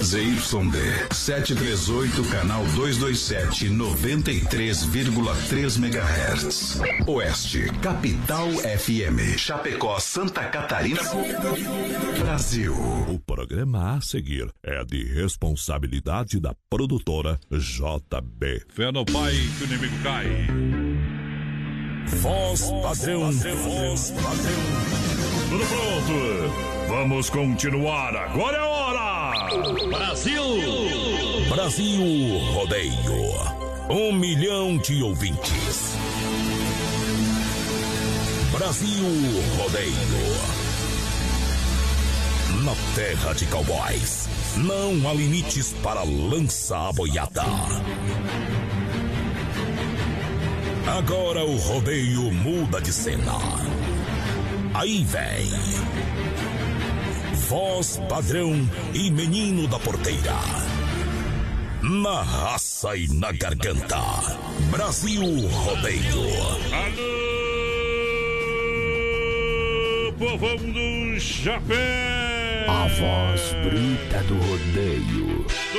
ZYD 738, canal 227, 93,3 MHz. Oeste, Capital FM. Chapecó, Santa Catarina. Brasil. O programa a seguir é de responsabilidade da produtora JB. Fé no pai que o inimigo cai. Voz padrão, voz padrão. Tudo pronto. Vamos continuar. Agora é a hora. Brasil. Brasil Rodeio. Um milhão de ouvintes. Brasil Rodeio. Na terra de cowboys, não há limites para lançar a boiada. Agora o rodeio muda de cena. Aí vem. Voz padrão e menino da porteira. Na raça e na garganta. Brasil Rodeio. Alô, povão do chapéu. A voz bruta do rodeio. Tô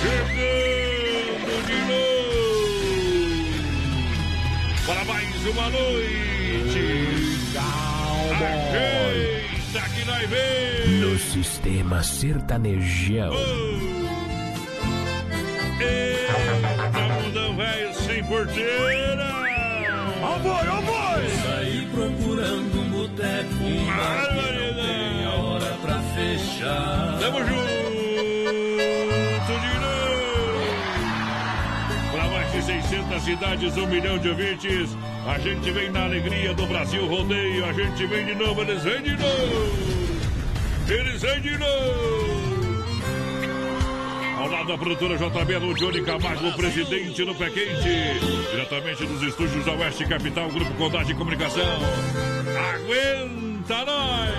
chegando de novo para mais uma noite. Ajeita que nós vem. No sistema sertanejão. Eita, mundão velho sem porteira. Ó boi, ó boi. Saí procurando um boteco, um não tem a hora pra fechar. Tamo junto de novo. Para mais de 600 cidades, um milhão de ouvintes. A gente vem na alegria do Brasil Rodeio. A gente vem de novo, eles vêm de novo. Eles vêm de novo. Ao lado da produtora JB, no Johnny Camargo, presidente no Pé Quente. Diretamente dos estúdios da Oeste Capital, Grupo Condade de Comunicação. Aguenta nós!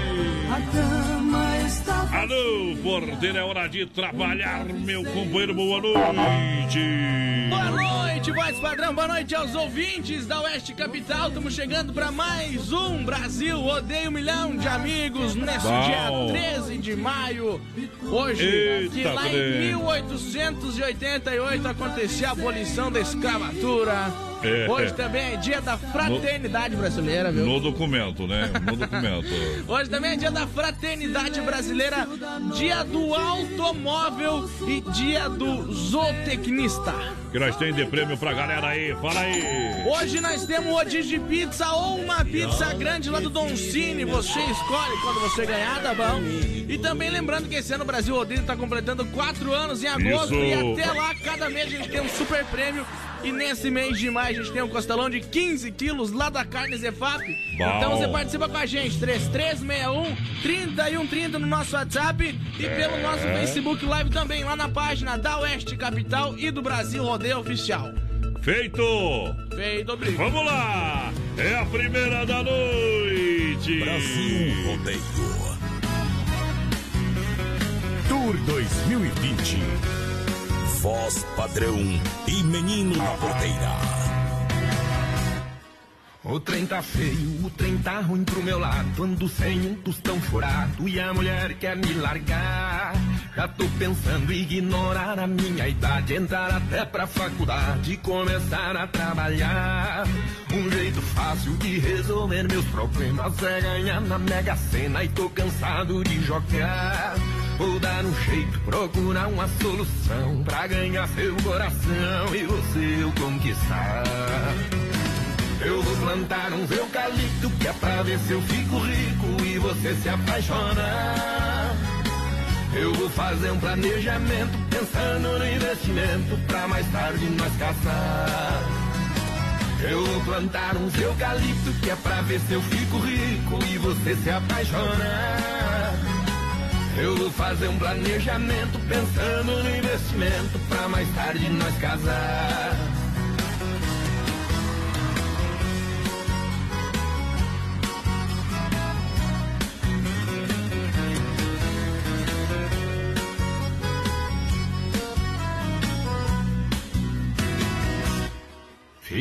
Alô, porteiro, é hora de trabalhar, meu companheiro, boa noite! Boa noite, voz padrão, boa noite aos ouvintes da Oeste Capital. Estamos chegando para mais um Brasil Odeio um Milhão de Amigos nesse dia 13 de maio. Hoje, Eita, que lá em 1888 acontecia a abolição da escravatura. É. Hoje também é dia da fraternidade brasileira, viu? No documento, né? No documento. Hoje também é dia da fraternidade brasileira, dia do automóvel e dia do zootecnista. que nós tem de prêmio pra galera aí? Fala aí! Hoje nós temos o rodízio de pizza ou uma pizza grande lá do Don Cine. Você escolhe quando você ganhar, tá bom? E também lembrando que esse ano o Brasil Rodízio tá completando 4 anos em agosto. Isso. E até lá, cada mês a gente tem um super prêmio. E nesse mês de maio a gente tem um costelão de 15 quilos lá da Carne Zefap. Bom. Então você participa com a gente, 3361 3130 no nosso WhatsApp e pelo nosso Facebook Live também, lá na página da Oeste Capital e do Brasil Rodeio Oficial. Feito! Feito, obrigado. Vamos lá! É a primeira da noite! Brasil Rodeio. Tour 2020. Voz padrão e menino na porteira. O trem tá feio, o trem tá ruim pro meu lado. Ando sem um tostão furado e a mulher quer me largar. Já tô pensando em ignorar a minha idade, entrar até pra faculdade e começar a trabalhar. Um jeito fácil de resolver meus problemas é ganhar na Mega Sena e tô cansado de jogar. Vou dar um jeito, procurar uma solução pra ganhar seu coração e você eu conquistar. Eu vou plantar uns eucalipto que é pra ver se eu fico rico e você se apaixona. Eu vou fazer um planejamento pensando no investimento pra mais tarde nós casar. Eu vou plantar uns eucalipto que é pra ver se eu fico rico e você se apaixona. Eu vou fazer um planejamento pensando no investimento pra mais tarde nós casar.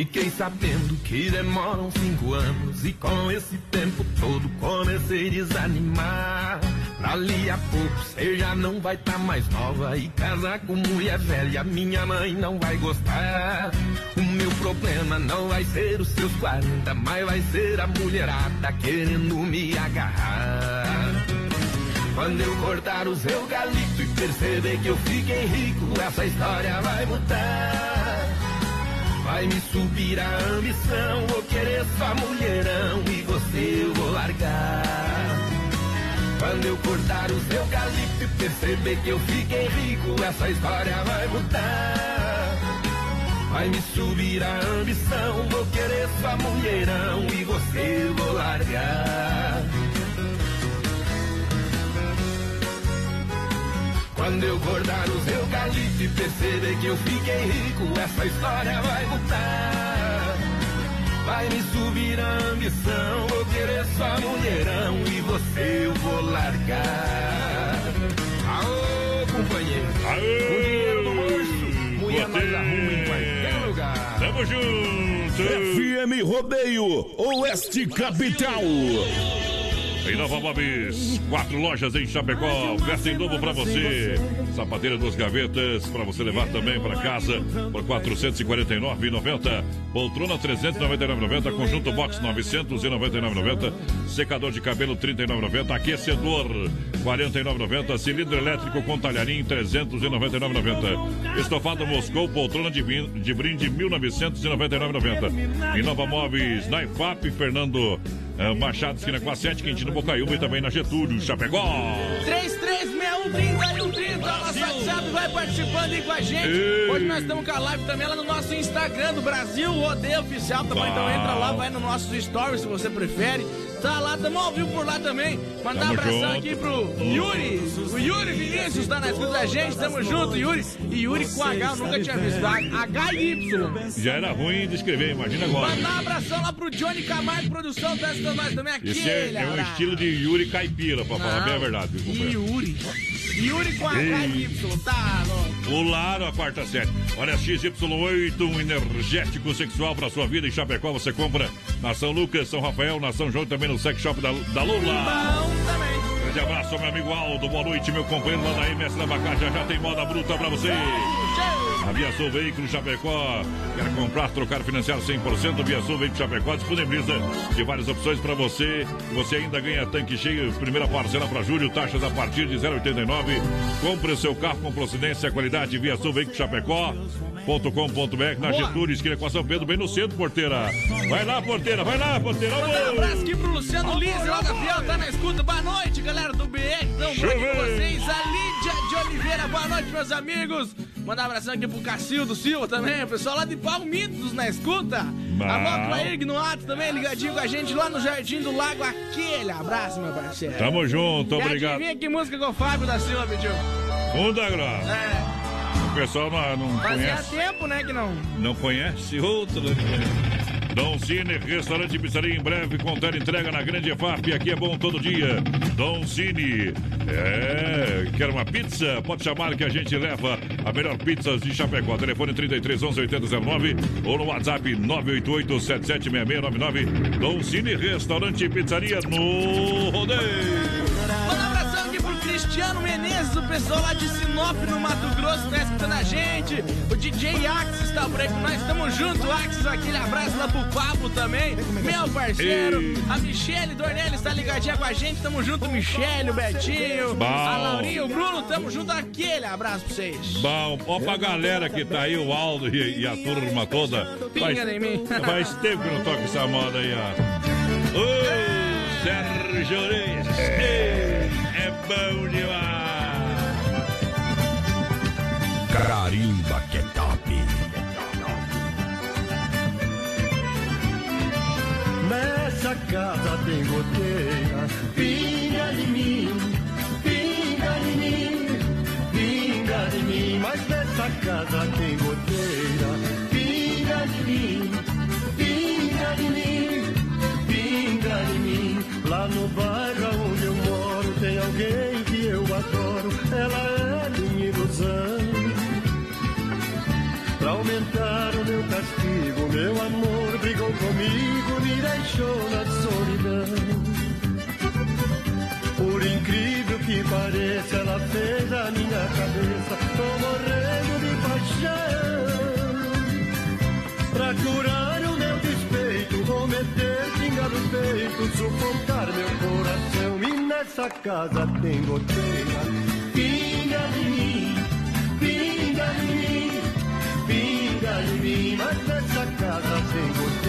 Fiquei sabendo que demoram cinco anos e com esse tempo todo comecei a desanimar. Dali a pouco você já não vai tá mais nova e casar com mulher velha, minha mãe não vai gostar. O meu problema não vai ser os seus 40, mas vai ser a mulherada querendo me agarrar. Quando eu cortar os eucalipto e perceber que eu fiquei rico, essa história vai mudar. Vai me subir a ambição, vou querer só mulherão e você eu vou largar. Quando eu cortar os eucalipto e perceber que eu fiquei rico, essa história vai mudar. Vai me subir a ambição, vou querer só mulherão e você eu vou largar. Quando eu cortar os eucalipto e perceber que eu fiquei rico, essa história vai mudar. Vai me subir a ambição, vou querer só mulherão e você eu vou largar. Aô, companheiro, Aê! o dinheiro no bolso, mulher nós arruma em qualquer lugar. Tamo junto! FM Rodeio, Oeste Capital. Em Nova Móveis, quatro lojas em Chapecó, festa em novo pra você. Sapateira duas gavetas pra você levar também pra casa por R$ 449,90. Poltrona 399,90. Conjunto box 999,90. Secador de cabelo 39,90. Aquecedor 49,90. Cilindro elétrico com talharim 399,90. Estofado Moscou, poltrona de, de brinde 1999,90. Em Nova Móveis, na IFAP, Fernando eh, Machado, esquina com a 7, Quintino Bocaiúva e também na Getúlio, Chapecó. 3361 nosso WhatsApp vai participando aí com a gente. Ei. Hoje nós estamos com a live também lá no nosso Instagram do Brasil Rodeio Oficial. Também, então entra lá, vai nos nossos stories se você prefere. Tá lá, tamo ao vivo por lá também. Mandar um abração junto. aqui pro Yuri. O Yuri Vinícius tá na escuta da gente. Tamo junto, Yuri. E Yuri com H, eu nunca tinha visto. H e Y. Já era ruim de escrever, imagina agora. Mandar um abração lá pro Johnny Camargo, produção, tá escutando nós também aqui. Esse é, é um estilo de Yuri Caipira, pra falar bem a verdade. Yuri. Yuri com H e Y, tá louco. Pularam a quarta série. Olha, XY8, um energético sexual para sua vida. Em Chapecó você compra na São Lucas, São Rafael, na São João e também no sex shop da, da Lula. Bom também. Grande abraço, meu amigo Aldo. Boa noite, meu companheiro lá da MS da Bacá. Já já tem moda bruta pra você. A Via Sul Veículo Chapecó. Quer comprar, trocar, financiar 100%? Via Sul Veículo Chapecó disponibiliza de várias opções para você. Você ainda ganha tanque cheio, primeira parcela para julho, taxas a partir de 0,89. Compre o seu carro com procedência qualidade. Via Sul Veículo Chapecó.com.br na. Getúlio, esquina com a São Pedro, bem no centro, porteira. Vai lá, porteira, vai lá, porteira. Um abraço aqui pro Luciano Lise, lá da Fiel, tá na escuta. Boa noite, galera do BR. Tão aqui com vocês. A Lídia de Oliveira, boa noite, meus amigos. Mandar um abração aqui pro Cacildo Silva também, o pessoal lá de Palmitos na escuta. Bom. Alô, Clair no ato também, ligadinho com a gente lá no Jardim do Lago. Aquele abraço, meu parceiro. Tamo junto, E obrigado. adivinha que música que o Fábio da Silva pediu? Funda grossa. É, O pessoal não, não fazia conhece. tempo, né, que não. Não conhece outro? Dom Cine, restaurante e pizzaria em breve, com entrega na Grande EFAP. Aqui é bom todo dia. Dom Cine. É, quer uma pizza? Pode chamar que a gente leva a melhor pizzas de Chapecó. Telefone 33 11 8009 ou no WhatsApp 988 776699. Dom Cine, restaurante e pizzaria no Rodeio. Cristiano Menezes, o pessoal lá de Sinop, no Mato Grosso, tá escutando a gente. O DJ Axis tá por aí com nós, tamo junto, Axis. Aquele abraço lá pro Pablo também, meu parceiro. Ei. A Michele Dornelles tá ligadinha com a gente, tamo junto, Michele, o Betinho, Bom. a Laurinha, o Bruno, tamo junto. Aquele abraço pra vocês. Bom, ó pra galera que tá aí, o Aldo e, e a turma toda. Pinga em mim. faz tempo que não toca essa moda aí, ó. Ô, Sérgio Reis. Bom demais. Carimba que é top. Nessa casa tem goteira, pinga de mim, pinga de mim, pinga de mim. Mas nessa casa tem goteira, pinga de mim, pinga de mim, pinga de mim. Lá no bairro que pareça, ela fez a minha cabeça. Tô morrendo de paixão. Pra curar o meu despeito, vou meter pinga no peito, sufocar meu coração. E nessa casa tem goteira. Pinga em mim, pinga em mim, pinga em mim. Mas nessa casa tem goteira.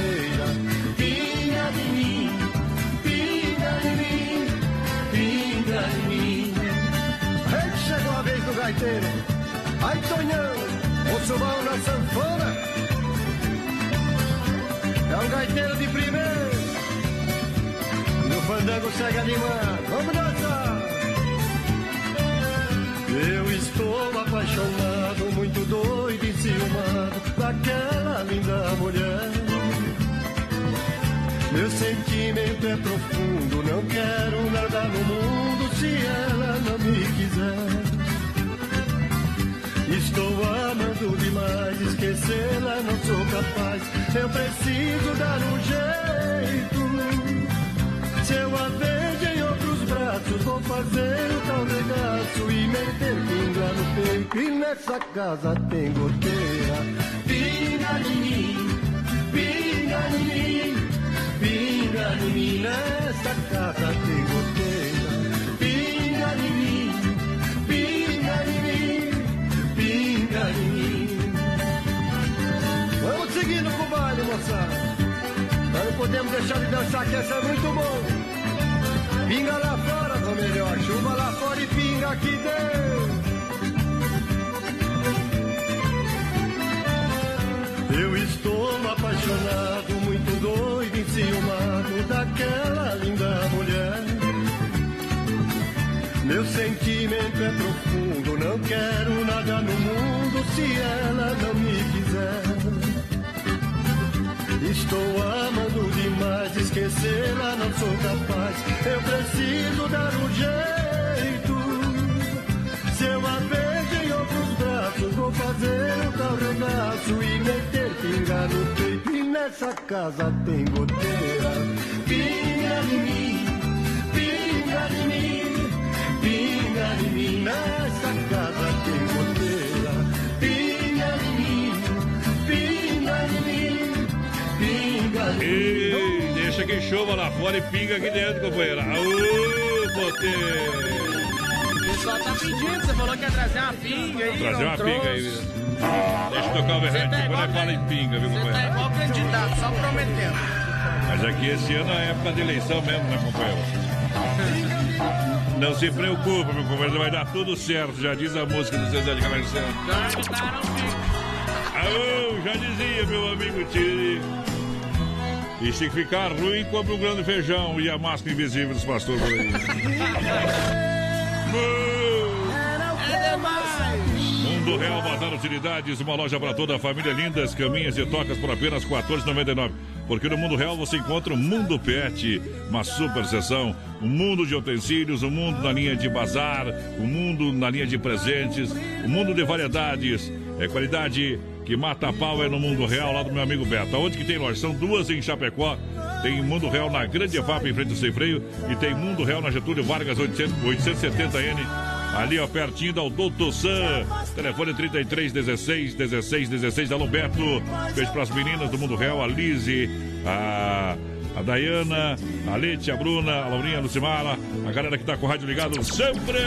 Ai, Tonhão, o subão na sanfona. É um gaiteiro de primeiro. O fandango segue animado. Vamos dançar! Eu estou apaixonado, muito doido e ciumado daquela linda mulher. Meu sentimento é profundo, não quero nada no mundo se ela demais, esquecê-la não sou capaz. Eu preciso dar um jeito. Se eu a vejo em outros braços, vou fazer o tal regaço e meter pinga no peito. E nessa casa tem goteira. Pinga em mim, pinga em mim, pinga em mim. Nessa casa Nós não podemos deixar de dançar, que essa é muito bom. Pinga lá fora, ou melhor, chuva lá fora e pinga aqui dentro. Eu estou apaixonado, muito doido, enciumado daquela linda mulher. Meu sentimento é profundo, não quero nada no mundo se ela não me Estou amando demais, esquecê-la não sou capaz. Eu preciso dar um jeito. Se eu a vejo em outros braços, vou fazer o tal regaço e meter pinga no peito. E nessa casa tem goteira. Pinga em mim, pinga em mim, pinga em mim. Nessa deixa que chova lá fora e pinga aqui dentro, companheira. Aô, poder! O pessoal tá pedindo, você falou que ia trazer uma pinga aí. Trazer uma trouxe. pinga aí, viu? Deixa eu tocar o berrante, tá depois igual nós fala em pinga, viu, Você tá companheiro? igual candidato, só prometendo. Mas aqui esse ano é época de eleição mesmo, né, companheiro? Não se preocupa, meu companheiro, vai dar tudo certo, já diz a música do Zezé de Camargo pinga. Aô, já dizia meu amigo Tiri. E se ficar ruim, compre um grande feijão e a máscara invisível dos pastores por aí. Mundo Real Bazar Utilidades, uma loja para toda a família, lindas caminhas e tocas por apenas R$ 14,99. Porque no Mundo Real você encontra o Mundo Pet, uma super seção, um mundo de utensílios, um mundo na linha de bazar, um mundo na linha de presentes, um mundo de variedades. É qualidade que mata pau é no Mundo Real, lá do meu amigo Beto. Onde que tem loja? São duas em Chapecó. Tem Mundo Real na Grande EFAP, em frente ao Sem Freio. E tem Mundo Real na Getúlio Vargas, 800, 870N. Ali, ó, pertinho da Doutor Sam. Telefone 33 16 16 16. Alô, Beto. Beijo pras meninas do Mundo Real, a Lise, a, a Dayana, a Leite, a Bruna, a Laurinha, a Lucimara, a galera que tá com o rádio ligado sempre.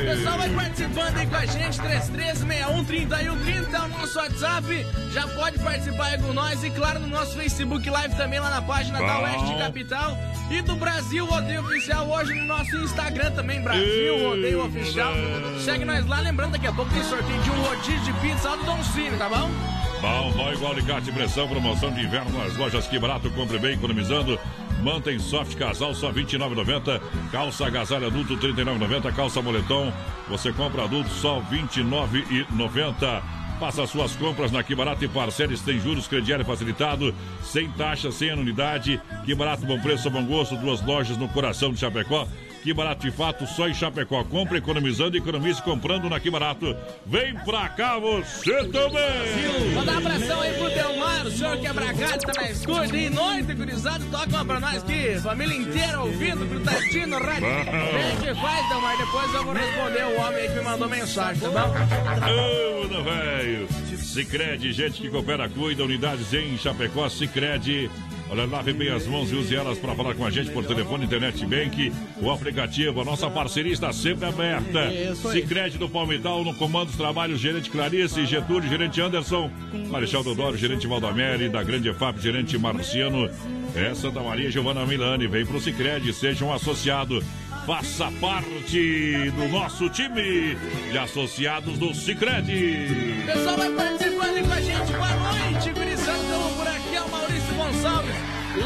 O pessoal vai participando aí com a gente, 33613130 é o nosso WhatsApp. Já pode participar aí com nós e, claro, no nosso Facebook Live também, lá na página da Bom. Oeste Capital. E do Brasil Rodeio Oficial, hoje no nosso Instagram também, Brasil Rodeio Oficial. Segue nós lá, lembrando, daqui a pouco tem sorteio de um rodízio de pizza lá do Don Cine, tá bom? Bom, bom igual alicate pressão, promoção de inverno nas lojas Que Barato, compre bem, economizando. Mantém soft casal só R$ 29,90. Calça agasalho adulto R$ 39,90. Calça moletom, você compra adulto só R$ 29,90. Faça suas compras na Que Barato e parceres, tem juros, crediário facilitado, sem taxa, sem anuidade. Que Barato, bom preço, bom gosto, duas lojas no coração de Chapecó. Que Barato de fato, só em Chapecó. Compre economizando, economize comprando na Que Barato. Vem pra cá você também! Manda um abração aí pro Delmar, o senhor que é tá na escuta. E noite, gurizada, toca uma pra nós aqui. Família inteira ouvindo, grudadinho rádio. A gente faz, Delmar, depois eu vou responder o homem aí que me mandou mensagem, tá bom? Ô, velho! Cicred, gente que coopera, cuida, unidades em Chapecó, Cicred. Olha, lave bem as mãos e use elas para falar com a gente por telefone, internet bank, o aplicativo. A nossa parceria está sempre aberta. Cicred do Palmital, no comando dos trabalhos, gerente Clarice, Getúlio, gerente Anderson, Marechal Dodoro, gerente Valdamere, da Grande EFAP, gerente Marciano. É Santa Maria Giovana Milani. Vem pro Cicred, seja um associado. Faça parte do nosso time de associados do Cicred. O pessoal vai participando com a gente. Boa noite, Gonçalves,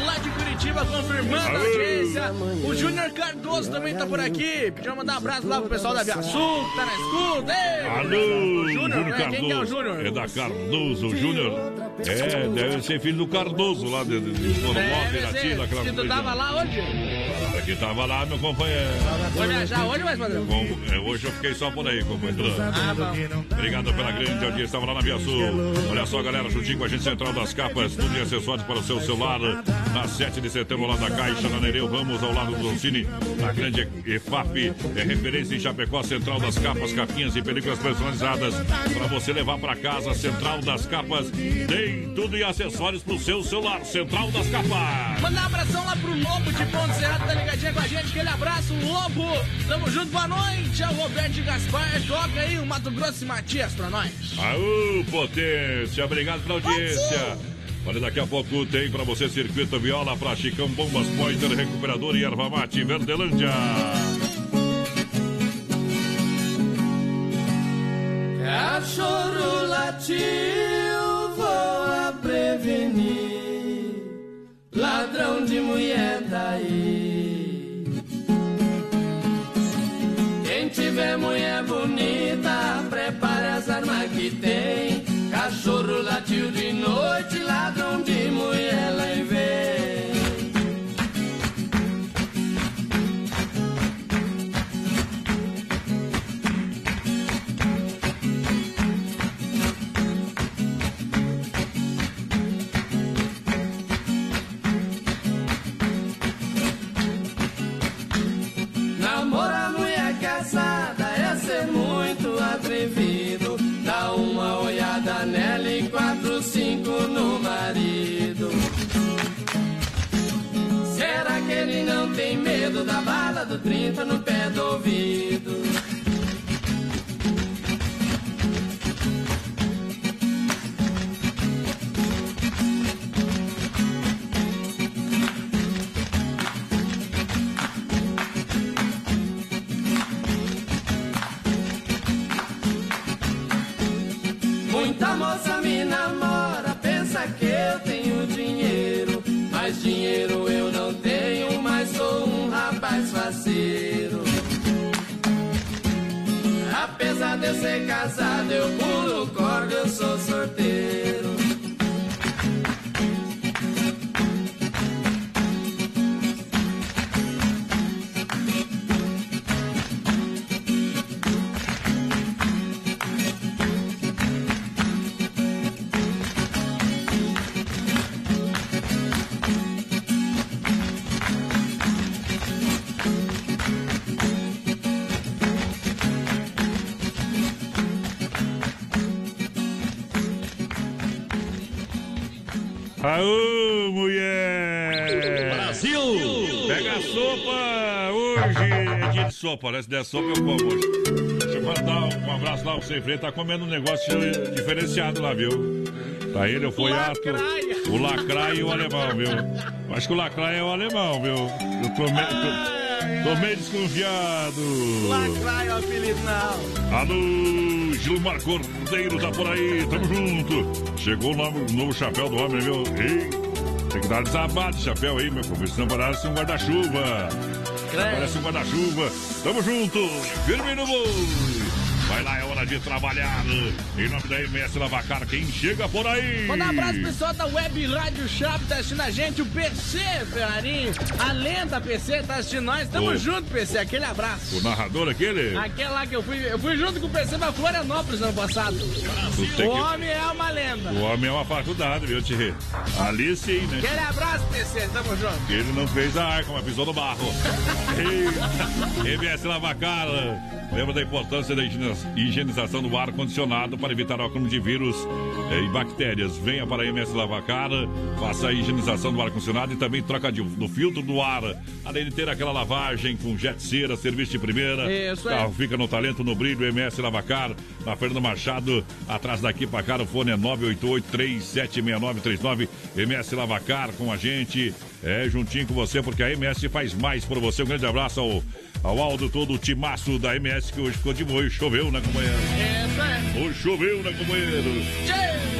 lá de Curitiba, confirmando a audiência. O Júnior Cardoso também tá por aqui. Pediu mandar um abraço lá pro pessoal da Via Sul, que tá na escuta. Ei, Alô, Júnior né? Cardoso. Quem que é o Júnior? É da Cardoso, o Júnior. É, deve ser filho do Cardoso, lá de, de, de daquela Se tu tava lá hoje? Aqui tava lá, meu companheiro. Foi viajar hoje, mas padrão? Bom, é, hoje eu fiquei só por aí, companheiro. Ah, bom. Obrigado pela grande audiência. Estava lá na Via Sul. Olha só, galera, juntinho com a gente, Central das Capas, tudo de acessórios para o seu celular. Na 7 de setembro, lá da Caixa, na Nereu Ramos, ao lado do Roncini, na grande EFAP. É referência em Chapecó, Central das Capas, capinhas e películas personalizadas. Para você levar para casa, Central das Capas. Tem tudo e acessórios para o seu celular. Central das Capas. Mandar um abração lá pro Lobo de Ponte Serrado, tá ligadinho com a gente. Aquele abraço, Lobo. Tamo junto, boa noite. É o Roberto Gaspar. Toca aí o Mato Grosso e Matias pra nós. Aú, potência, obrigado pela audiência. Olha, daqui a pouco tem pra você circuito viola pra Chicão Bombas Pointer, Recuperador e Erva Mate Verdelândia. Cachorro latiu, vou a prevenir. Ladrão de mulher daí. Tiver mulher bonita, prepare as armas que tem. Cachorro latiu de noite, ladrão de mulher lá e vem. 30 no pé do ouvido? Ser casado, eu pulo corda, eu sou sorteiro. Sopa, né? Se der sopa, eu como hoje. Deixa eu mandar um, abraço lá pro Sem Freio. Tá comendo um negócio diferenciado lá, viu? Pra ele, o Foiato, o Lacraia e o Alemão, viu? Acho que o Lacraia é o Alemão, viu? Eu tô, me, tô, tô meio desconfiado. Lacraia é o apelido, não. Alô, Gilmar Cordeiro tá por aí, tamo junto. Chegou o novo, o novo chapéu do homem, viu? Ei, tem que dar desabado de chapéu aí, meu companheiro, senão parece um guarda-chuva. Parece um guarda-chuva. Tamo junto, firme no boi. Vai lá, é hora de trabalhar. Em nome da MS Lavacar, quem chega por aí? Manda um abraço pessoal da Web Rádio Shop, tá assistindo a gente. O PC, Ferrarinho. A lenda PC tá assistindo nós. Tamo Ô. junto, PC. Aquele abraço. O narrador aquele? Aquele lá que eu fui. Eu fui junto com o PC pra Florianópolis ano passado. O que- homem é uma lenda. O homem é uma faculdade, viu, Tchê? Ali sim, né? Aquele abraço, PC. Tamo junto. Ele não fez a arca, mas pisou no barro. MS Lavacar. Lembra da importância da higienização do ar-condicionado para evitar o acúmulo de vírus e bactérias. Venha para a MS Lavacar, faça a higienização do ar-condicionado e também troca de- do filtro do ar. Além de ter aquela lavagem com jet cera, serviço de primeira. Isso é. Carro fica no talento, no brilho, MS Lavacar, na Fernando Machado, atrás daqui para cá, o fone é 988-376939. MS Lavacar com a gente, é juntinho com você, porque a MS faz mais por você. Um grande abraço ao, ao Aldo, todo o timaço da MS, que hoje ficou de boa. Choveu, né, companheiro? É. Hoje choveu, né, companheiro?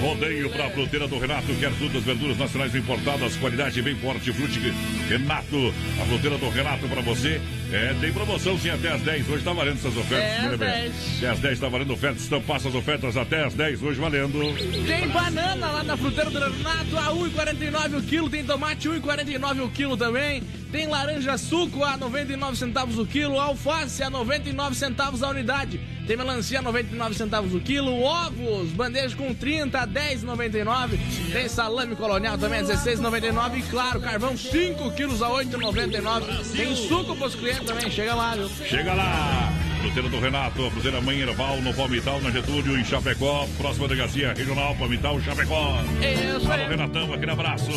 Rodeio para a fruteira do Renato, quer frutas, verduras nacionais importadas, qualidade bem forte, frute Renato, a fruteira do Renato para você. É, tem promoção sim até às 10. Hoje tá valendo essas ofertas. É, né, às? 10. Até às 10 tá valendo ofertas, então passa as ofertas até às 10 hoje valendo. Tem banana lá na fruteira do Renato a 1,49 o quilo. Tem tomate 1,49 o quilo também. Tem laranja suco a 99 centavos o quilo. Alface a 99 centavos a unidade. Tem melancia a 99 centavos o quilo. Ovos, bandeja com 30 a 10,99. Tem salame colonial também a 16,99. E claro, carvão 5 quilos a 8,99. Tem suco pros clientes também. Chega lá, viu? Chega lá! Fruteira do Renato, a fruteira Mãe Erval, no Palmital, na Getúlio, em Chapecó, próxima delegacia regional, Palmital, Chapecó. Alô, aí. Renatão, aquele abraço.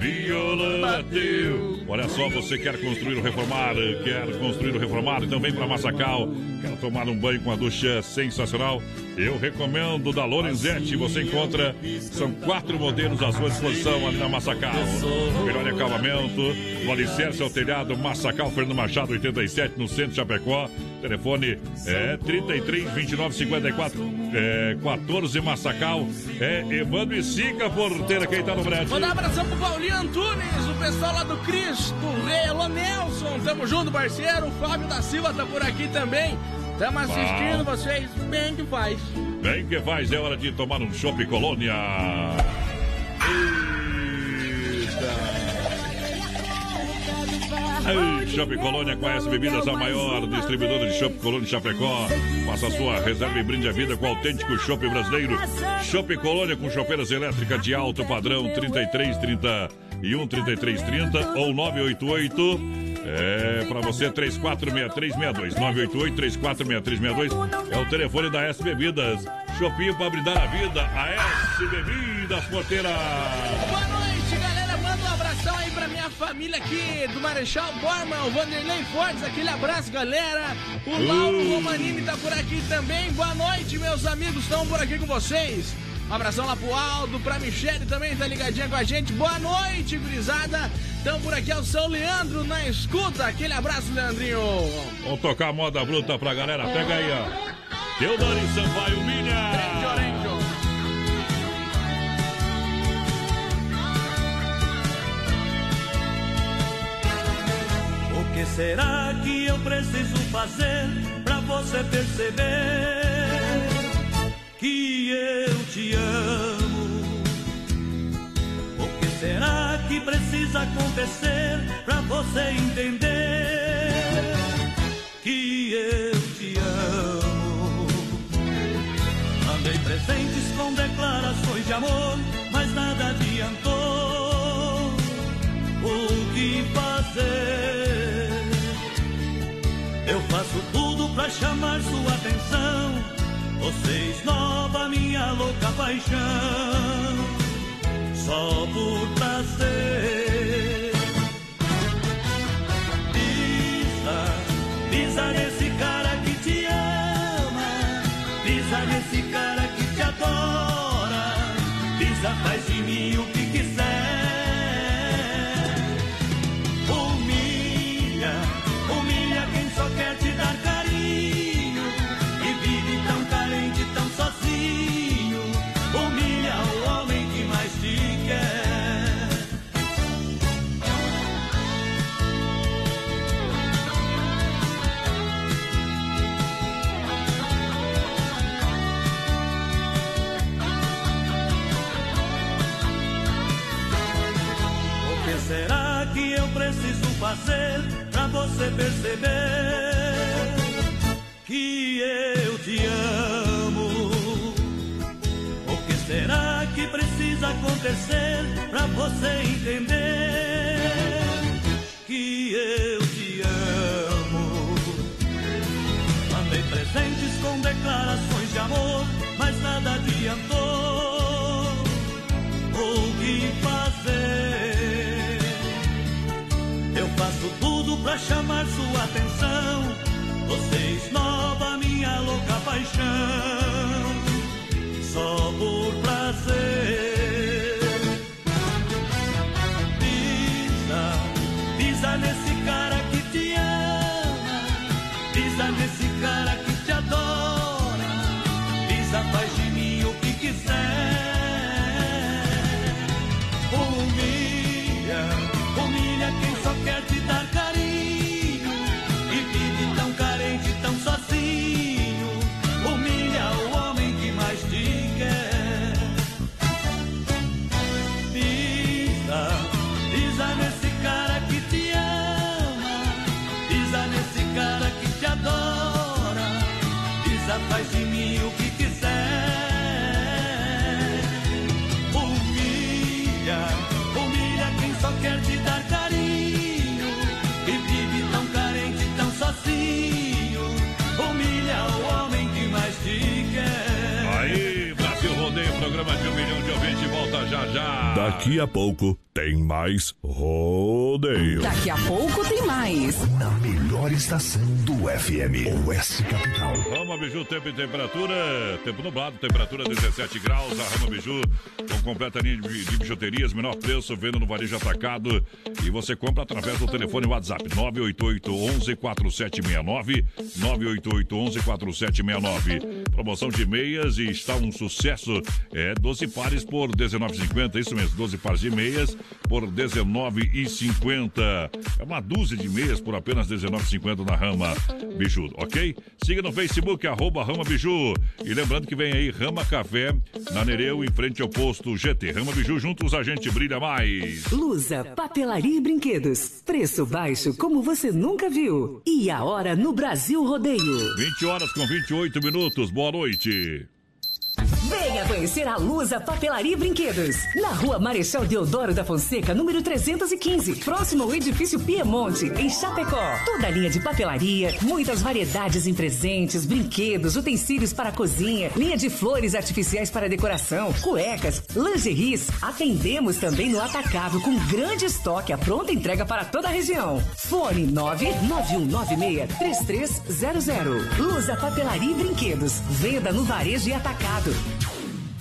Viola bateu. Olha só, você quer construir ou reformar, quer construir ou reformar, então vem para Massacal. Quer tomar um banho com a ducha sensacional? Eu recomendo da Lorenzetti. Você encontra, são quatro modelos à sua disposição ali na Massacal. Melhor acabamento, o alicerce ao telhado, Massacal, Fernando Machado, 87, no centro de Chapecó. Telefone é 33 29 54 é, 14 Massacal. É Evandro e Sica, porteira, quem tá no Brete. Mandar um abração pro Paulinho Antunes, o pessoal lá do Cristo, Rei, alô Nelson, tamo junto, parceiro. O Fábio da Silva tá por aqui também. Tamo assistindo vocês, bem que faz. Bem que faz, é hora de tomar um chopp Colônia. Ei, Chopp Colônia conhece bebidas a maior distribuidora de Chopp Colônia Chapecó. Faça sua reserva e brinde a vida com o autêntico Chopp brasileiro. Chopp Colônia com chopeiras elétricas de alto padrão 33 31 33 30 ou 988 é para você 346362 988 346362 é o telefone da S Bebidas. Chopinho para brindar a vida. A S Bebidas Porteira. Boa noite, galera. Manda um abração aí pra minha família aqui do Marechal Borman, o Vanderlei Fortes. Aquele abraço, galera. O Lauro Romanini tá por aqui também. Boa noite, meus amigos. Estão por aqui com vocês. Um abração lá pro Aldo, pra Michele também, tá ligadinha com a gente. Boa noite, gurizada. Estão por aqui, é o São Leandro na escuta. Aquele abraço, Leandrinho. Vamos tocar moda bruta pra galera. Pega aí, ó. Teodoro Sampaio Milha. Orenjo. O que será que eu preciso fazer pra você perceber que eu te amo? O que será que precisa acontecer pra você entender que eu te amo? Mandei presentes com declarações de amor, mas nada adiantou. O que fazer? Eu faço tudo pra chamar sua atenção. Você esnova minha louca paixão. Só por prazer. Pisa, pisa nesse cara que te ama. Pisa nesse cara que te adora. Pisa, faz de mim o você perceber que eu te amo? O que será que precisa acontecer pra você entender que eu te amo? Mandei presentes com declarações de amor, mas nada adiantou. Pra chamar sua atenção. Você esnova minha louca paixão. Só por já já. Daqui a pouco tem mais rodeio. Daqui a pouco tem mais. Na melhor estação do FM, Oeste Capital. Rama Biju, tempo e temperatura. Tempo nublado, temperatura 17 graus. A Rama Biju, com completa linha de, de bijuterias, menor preço, vendo no varejo atacado. E você compra através do telefone WhatsApp 988 11 4769. 988 11 4769. Promoção de meias e está um sucesso. É 12 pares por R$19,50. Isso mesmo, 12 pares de meias por R$19,50. É uma dúzia de meias por apenas R$19,50 na Rama Biju, ok? Siga no Facebook, arroba Rama Biju. E lembrando que vem aí Rama Café, na Nereu, em frente ao posto GT. Rama Biju, juntos a gente brilha mais. Lusa, papelaria e brinquedos. Preço baixo como você nunca viu. E a hora no Brasil Rodeio. 20 horas com 28 minutos. Boa noite. Venha conhecer a Lusa Papelaria e Brinquedos. Na rua Marechal Deodoro da Fonseca, número 315. Próximo ao edifício Piemonte, em Chapecó. Toda a linha de papelaria, muitas variedades em presentes, brinquedos, utensílios para a cozinha, linha de flores artificiais para decoração, cuecas, lingeries. Atendemos também no atacado com grande estoque à pronta entrega para toda a região. Fone 991963300. Lusa Papelaria e Brinquedos. Venda no varejo e atacado.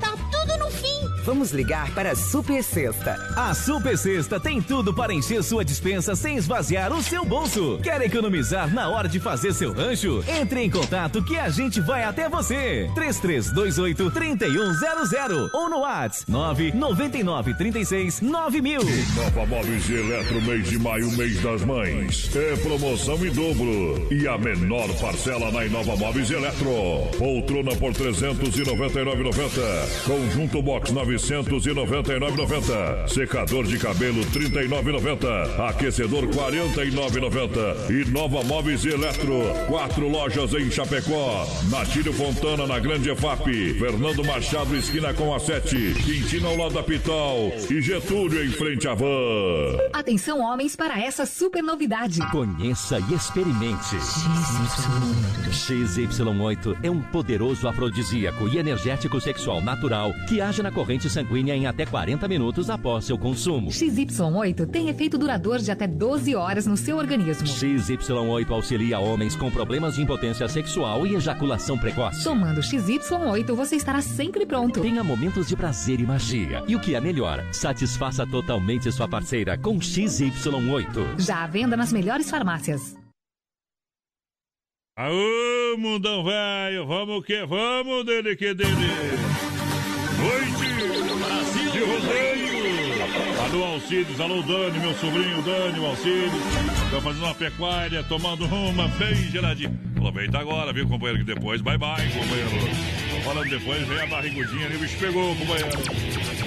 tá tudo no fim. Vamos ligar para a Super Sexta. A Super Sexta tem tudo para encher sua dispensa sem esvaziar o seu bolso. Quer economizar na hora de fazer seu rancho? Entre em contato que a gente vai até você. 3328 3100 ou no WhatsApp 999 36 9000. Nova Móveis e Eletro, mês de maio, mês das mães. É promoção em dobro. E a menor parcela na Inova Móveis e Eletro. Poltrona por 399,90. Conjunto Box 999,90. Secador de cabelo 39,90. Aquecedor 49,90. E Nova Móveis e Eletro. Quatro lojas em Chapecó. Natílio Fontana na Grande EFAP. Fernando Machado esquina com a 7. Quintino ao lado da Pitol. E Getúlio em frente à van. Atenção, homens, para essa super novidade. Conheça e experimente. XY8 é um poderoso afrodisíaco e energético sexual natural que age na corrente sanguínea em até 40 minutos após seu consumo. XY8 tem efeito duradouro de até 12 horas no seu organismo. XY8 auxilia homens com problemas de impotência sexual e ejaculação precoce. Tomando XY8, você estará sempre pronto. Tenha momentos de prazer e magia. E o que é melhor, satisfaça totalmente sua parceira com XY8. Já à venda nas melhores farmácias. Aô, mundão velho, vamos que vamos dele que dele. Noite Brasil de rodeio. Alô, Alcides, alô, Dani, meu sobrinho Dani, o Alcides. Estão fazendo uma pecuária, tomando uma bem geladinha. Aproveita agora, viu, companheiro, que depois bye bye, companheiro. Falando depois, vem a barrigudinha ali, o bicho pegou, companheiro.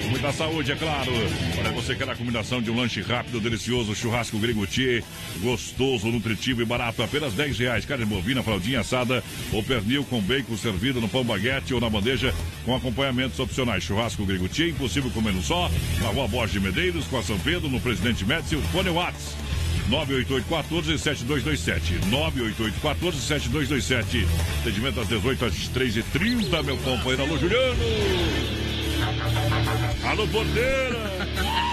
Com muita saúde, é claro. Olha, você quer a combinação de um lanche rápido, delicioso, churrasco grigutier, gostoso, nutritivo e barato, apenas 10 reais. Carne bovina, fraldinha assada ou pernil com bacon servido no pão baguete ou na bandeja com acompanhamentos opcionais. Churrasco grigutier, impossível comer no só, na rua Borges de Medeiros, com a São Pedro, no Presidente Médici, o Fone Watts. 988-14-7227. 988-14-7227. Atendimento às 18 às 3h30, meu companheiro. Alô, Juliano! Alô, Porteira!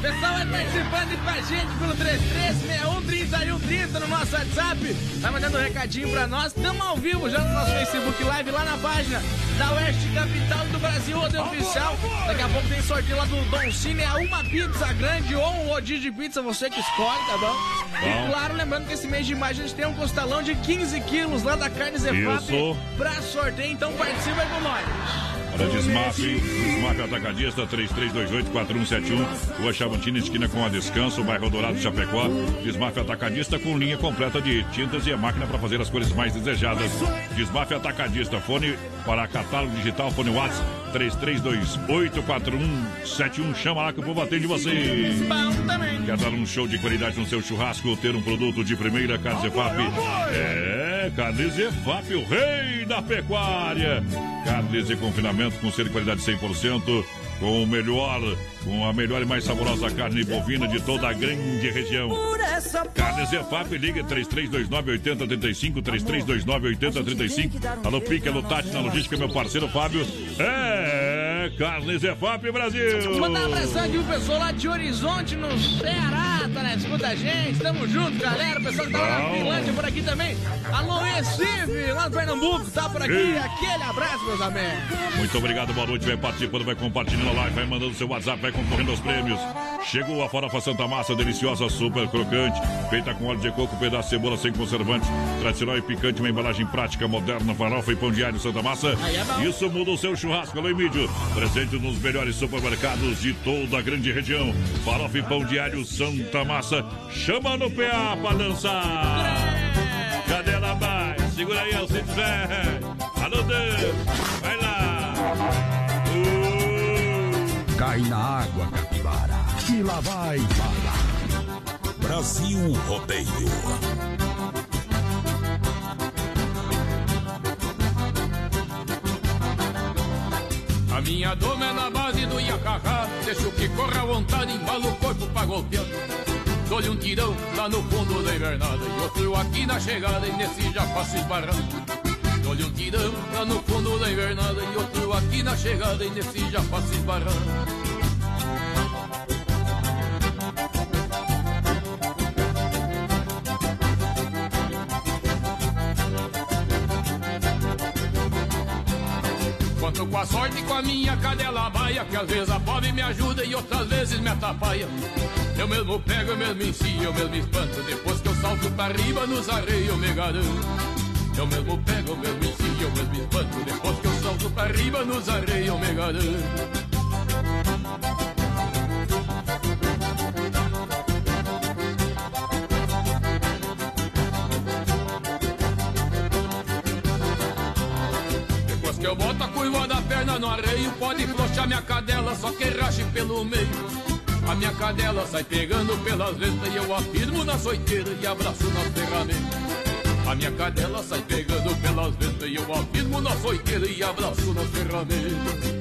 Pessoal vai participando com a gente pelo 33613130 no nosso WhatsApp. Tá mandando um recadinho pra nós. Estamos ao vivo já no nosso Facebook Live, lá na página da Oeste Capital do Brasil, Rodeio Oficial. Daqui a pouco tem sorteio lá do Don Cine. É uma pizza grande ou um rodízio de pizza, você que escolhe, tá bom? E claro, lembrando que esse mês de maio a gente tem um costalão de 15 quilos lá da carne Zefap pra sorteio. Então participa com nós. Olha, Desmaf, Desmaf Atacadista 3328-4171, Rua Chavantina, esquina com a Descanso, bairro Dourado, Chapecó. Desmaf Atacadista com linha completa de tintas e máquina para fazer as cores mais desejadas. Desmaf Atacadista, fone para catálogo digital, fone WhatsApp 3328-4171. Chama lá que o povo atende você. Bom também. Quer dar um show de qualidade no seu churrasco, ter um produto de primeira, Carne Zefap? É, Carne Zefap, o rei da pecuária. Carnes de confinamento com selo de qualidade 100%, com o melhor, com a melhor e mais saborosa carne bovina de toda a grande região. Carne Zefap, liga 3329-8035, 3329-8035. Alô, Pique, alô, Tati, na logística, meu parceiro Fábio. É, Carne Zefap Brasil. Mandar um abração aqui pro pessoal lá de Horizonte, no Ceará, tá na escuta a gente. Tamo junto, galera. O pessoal que tá lá na. Finlândia por aqui também. Alô, Recife, lá no Pernambuco, tá por aqui. Ei. Aquele abraço, meus amigos. Muito obrigado, boa noite. Vai participando, vai compartilhando a live, vai mandando seu WhatsApp, vai concorrendo aos prêmios. Chegou a farofa Santa Massa, deliciosa, super crocante, feita com óleo de coco, pedaço de cebola sem conservantes, tradicional e picante, uma embalagem prática, moderna, farofa e pão diário Santa Massa. Isso muda o seu churrasco, alô, Emílio. Presente nos melhores supermercados de toda a grande região. Farofa e pão diário Santa Massa. Chama no PA pra dançar. Cadê ela mais? Segura aí, Alcides velho. Alô, Deus. Vai lá. Cai na água, capivara. E lá vai bala. Brasil Rodeio. A minha doma é na base do Iacacá Deixo que corra à vontade, embala o corpo pra golpear. Dou-lhe um tirão lá no fundo da invernada E outro aqui na chegada e nesse já faço esbarrando. Dou-lhe um tirão lá no fundo da invernada E outro aqui na chegada e nesse já faço esbarrando com a sorte e com a minha cadela baia Que às vezes a pobre me ajuda e outras vezes me atrapalha. Eu mesmo pego, eu mesmo ensino, eu mesmo espanto Depois que eu salto pra riba nos arreios eu me garanto. Eu mesmo pego, eu mesmo ensino, eu mesmo espanto Depois que eu salto pra riba nos arreios eu me garanto no arreio Pode flochar minha cadela, só que rache pelo meio. A minha cadela sai pegando pelas ventas E eu afirmo na soiteira e abraço nas ferramentas A minha cadela sai pegando pelas ventas E eu afirmo na soiteira e abraço nas ferramentas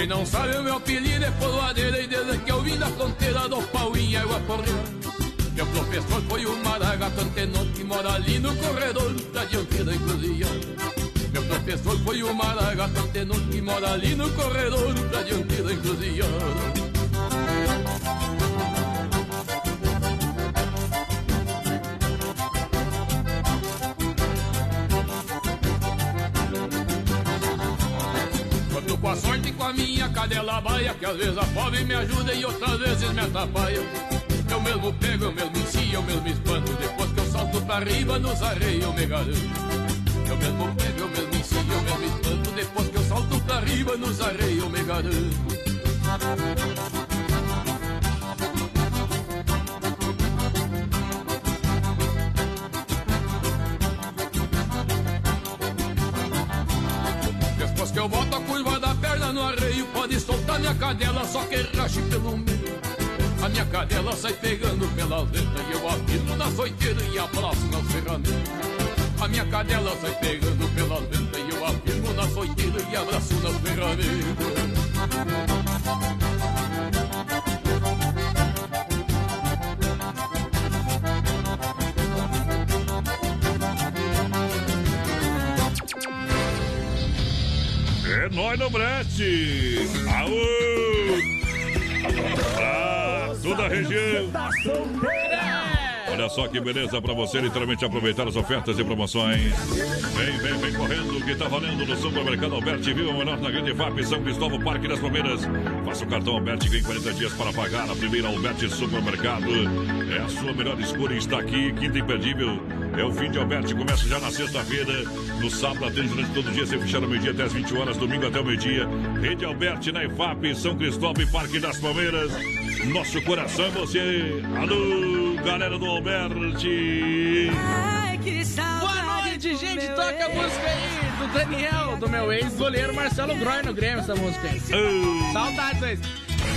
quem não sabe, o meu apelido é Poloadeira E desde que eu vim da fronteira do pau em água correndo Meu professor foi o Maragato Antenor Que mora ali no corredor da dianteira encruzilhada Meu professor foi o Maragato Antenor Que mora ali no corredor da dianteira encruzilhada com a minha cadela baia Que às vezes a pobre me ajuda e outras vezes me atrapalha Eu mesmo pego, eu mesmo ensino, eu mesmo espanto Depois que eu salto pra riba nos arreios eu me garanto Eu mesmo pego, eu mesmo ensino, eu mesmo espanto Depois que eu solto pra riba nos arreios me garanto. Pode soltar minha cadela, só que rache pelo meio. A minha cadela sai pegando pela letra e eu afirmo na soiteira e abraço nas ferramentas. A minha cadela sai pegando pela lenta e eu afirmo na soiteira e abraço nas ferramentas. Nóis no Brete! Aô! Pra toda a região! Olha só que beleza pra você literalmente aproveitar as ofertas e promoções. Vem, vem, vem correndo que tá valendo no supermercado Alberti. Viva o melhor na grande FAP São Cristóvão, Parque das Palmeiras. Faça o cartão Alberti e ganhe 40 dias para pagar na primeira Alberti Supermercado. É a sua melhor escolha está aqui, quinta imperdível. É o fim de Alberti, começa já na sexta-feira. No sábado atende durante todo o dia, sem fechar no meio-dia até as 20 horas, domingo até o meio-dia. Rede Alberti na IFAP, São Cristóvão e Parque das Palmeiras. Nosso coração é você. Alô, galera do Alberti. Boa noite, gente. Toca a música aí do Daniel, do meu ex-goleiro Marcelo Groy no Grêmio, essa música aí. Saudades aí.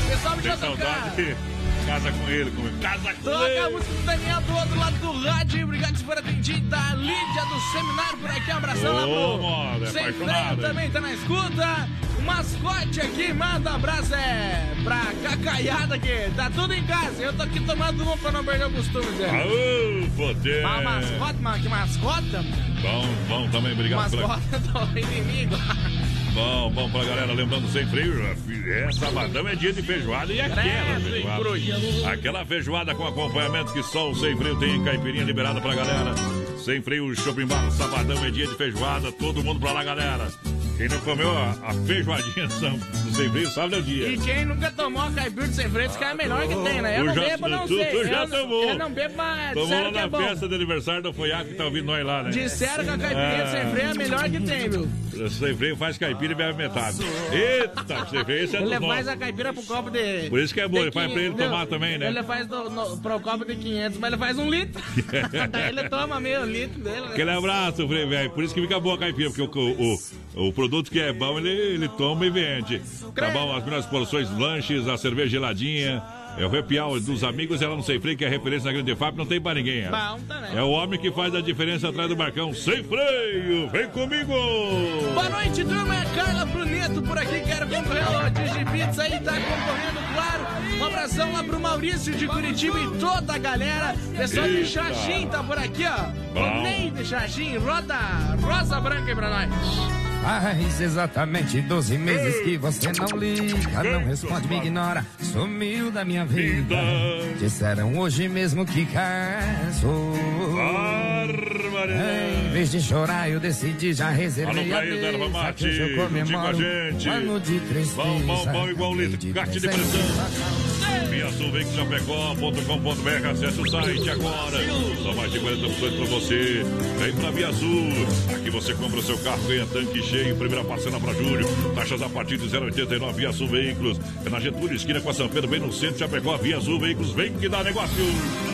Pessoal, eu tocar. saudade? Casa com ele, com Casa com Toca a ele. música do Daniel do outro lado do rádio. Obrigado por atendido. Da Lídia do seminário por aqui. Um abração lá Ô, pro moda, é Sem Freio também tá na escuta. O mascote aqui manda um abraço é pra cacaiada aqui. Tá tudo em casa. Eu tô aqui tomando uma pra não perder o costume dele. Aô, poder. Ah, mascote, mano. Que mascota? Bom, bom também, obrigado. Mascota do inimigo. Bom, bom pra galera, lembrando sem freio, é sabadão é dia de feijoada e aquela feijoada. Aquela feijoada com acompanhamento que só o sem freio tem, caipirinha liberada pra galera. Sem freio, shopping bar, sabadão é dia de feijoada, todo mundo pra lá, galera. Quem não comeu a, a feijoadinha são- do sem freio sabe é o dia. E quem nunca tomou a caipira de sem freio, diz que é a melhor que tem, né? Eu não bebo, não tu- sei. tu já eu, tomou. eu não bebo, mas Tomou lá é na bom. festa de aniversário do Foiaco que tá ouvindo nós lá, né? Disseram que a caipirinha de sem freio é a melhor que tem, viu? O sem freio faz caipira e bebe metade. Eita, sem freio, esse é Ele faz a caipira pro copo de. Por isso que é bom, ele faz pra ele 500, tomar também, né? Ele faz do, no, pro copo de 500, mas ele faz um litro. Daí ele toma meio litro dele. né? Aquele abraço, Frei, velho. Por isso que fica boa a caipira, porque o, o, o, o produto que é bom, ele, ele toma e vende. Tá bom? As melhores porções, lanches, a cerveja geladinha. É o repial dos amigos, ela não sei freio, que é referência na Grande FAP, não tem pra ninguém. é. Bom também. É o homem que faz a diferença atrás do barcão. Sem freio, vem comigo! Boa noite, turma. É Carla Bruneto por aqui. Quero concorrer ao Digipizza aí, tá concorrendo, claro. Um abração lá pro Maurício de Curitiba e toda a galera. Pessoal de. Xaxim tá por aqui, ó. Bom. O Ney de Xaxim, roda rosa branca aí pra nós. Faz exatamente 12 meses que você não liga, não responde, me ignora, sumiu da minha vida. Disseram hoje mesmo que casou. Em vez de chorar, eu decidi já reservei Alô, a Erva mesa, Mate, que hoje eu comemoro um ano de tristeza. Bom, bom, bom, igual litro. Carte de pressão. Via sulveicochapecó.com.br. Acesse o site agora. São mais de 40 opções para você. Vem pra Via Sul. Aqui você compra o seu carro, ganha tanque cheio. Primeira parcela para julho. Taxas a partir de 0,89 Via Veículos. É na Getúlio, esquina com a São Pedro, bem no centro Chapecó. Via Sul Veículos. Vem que dá negócio.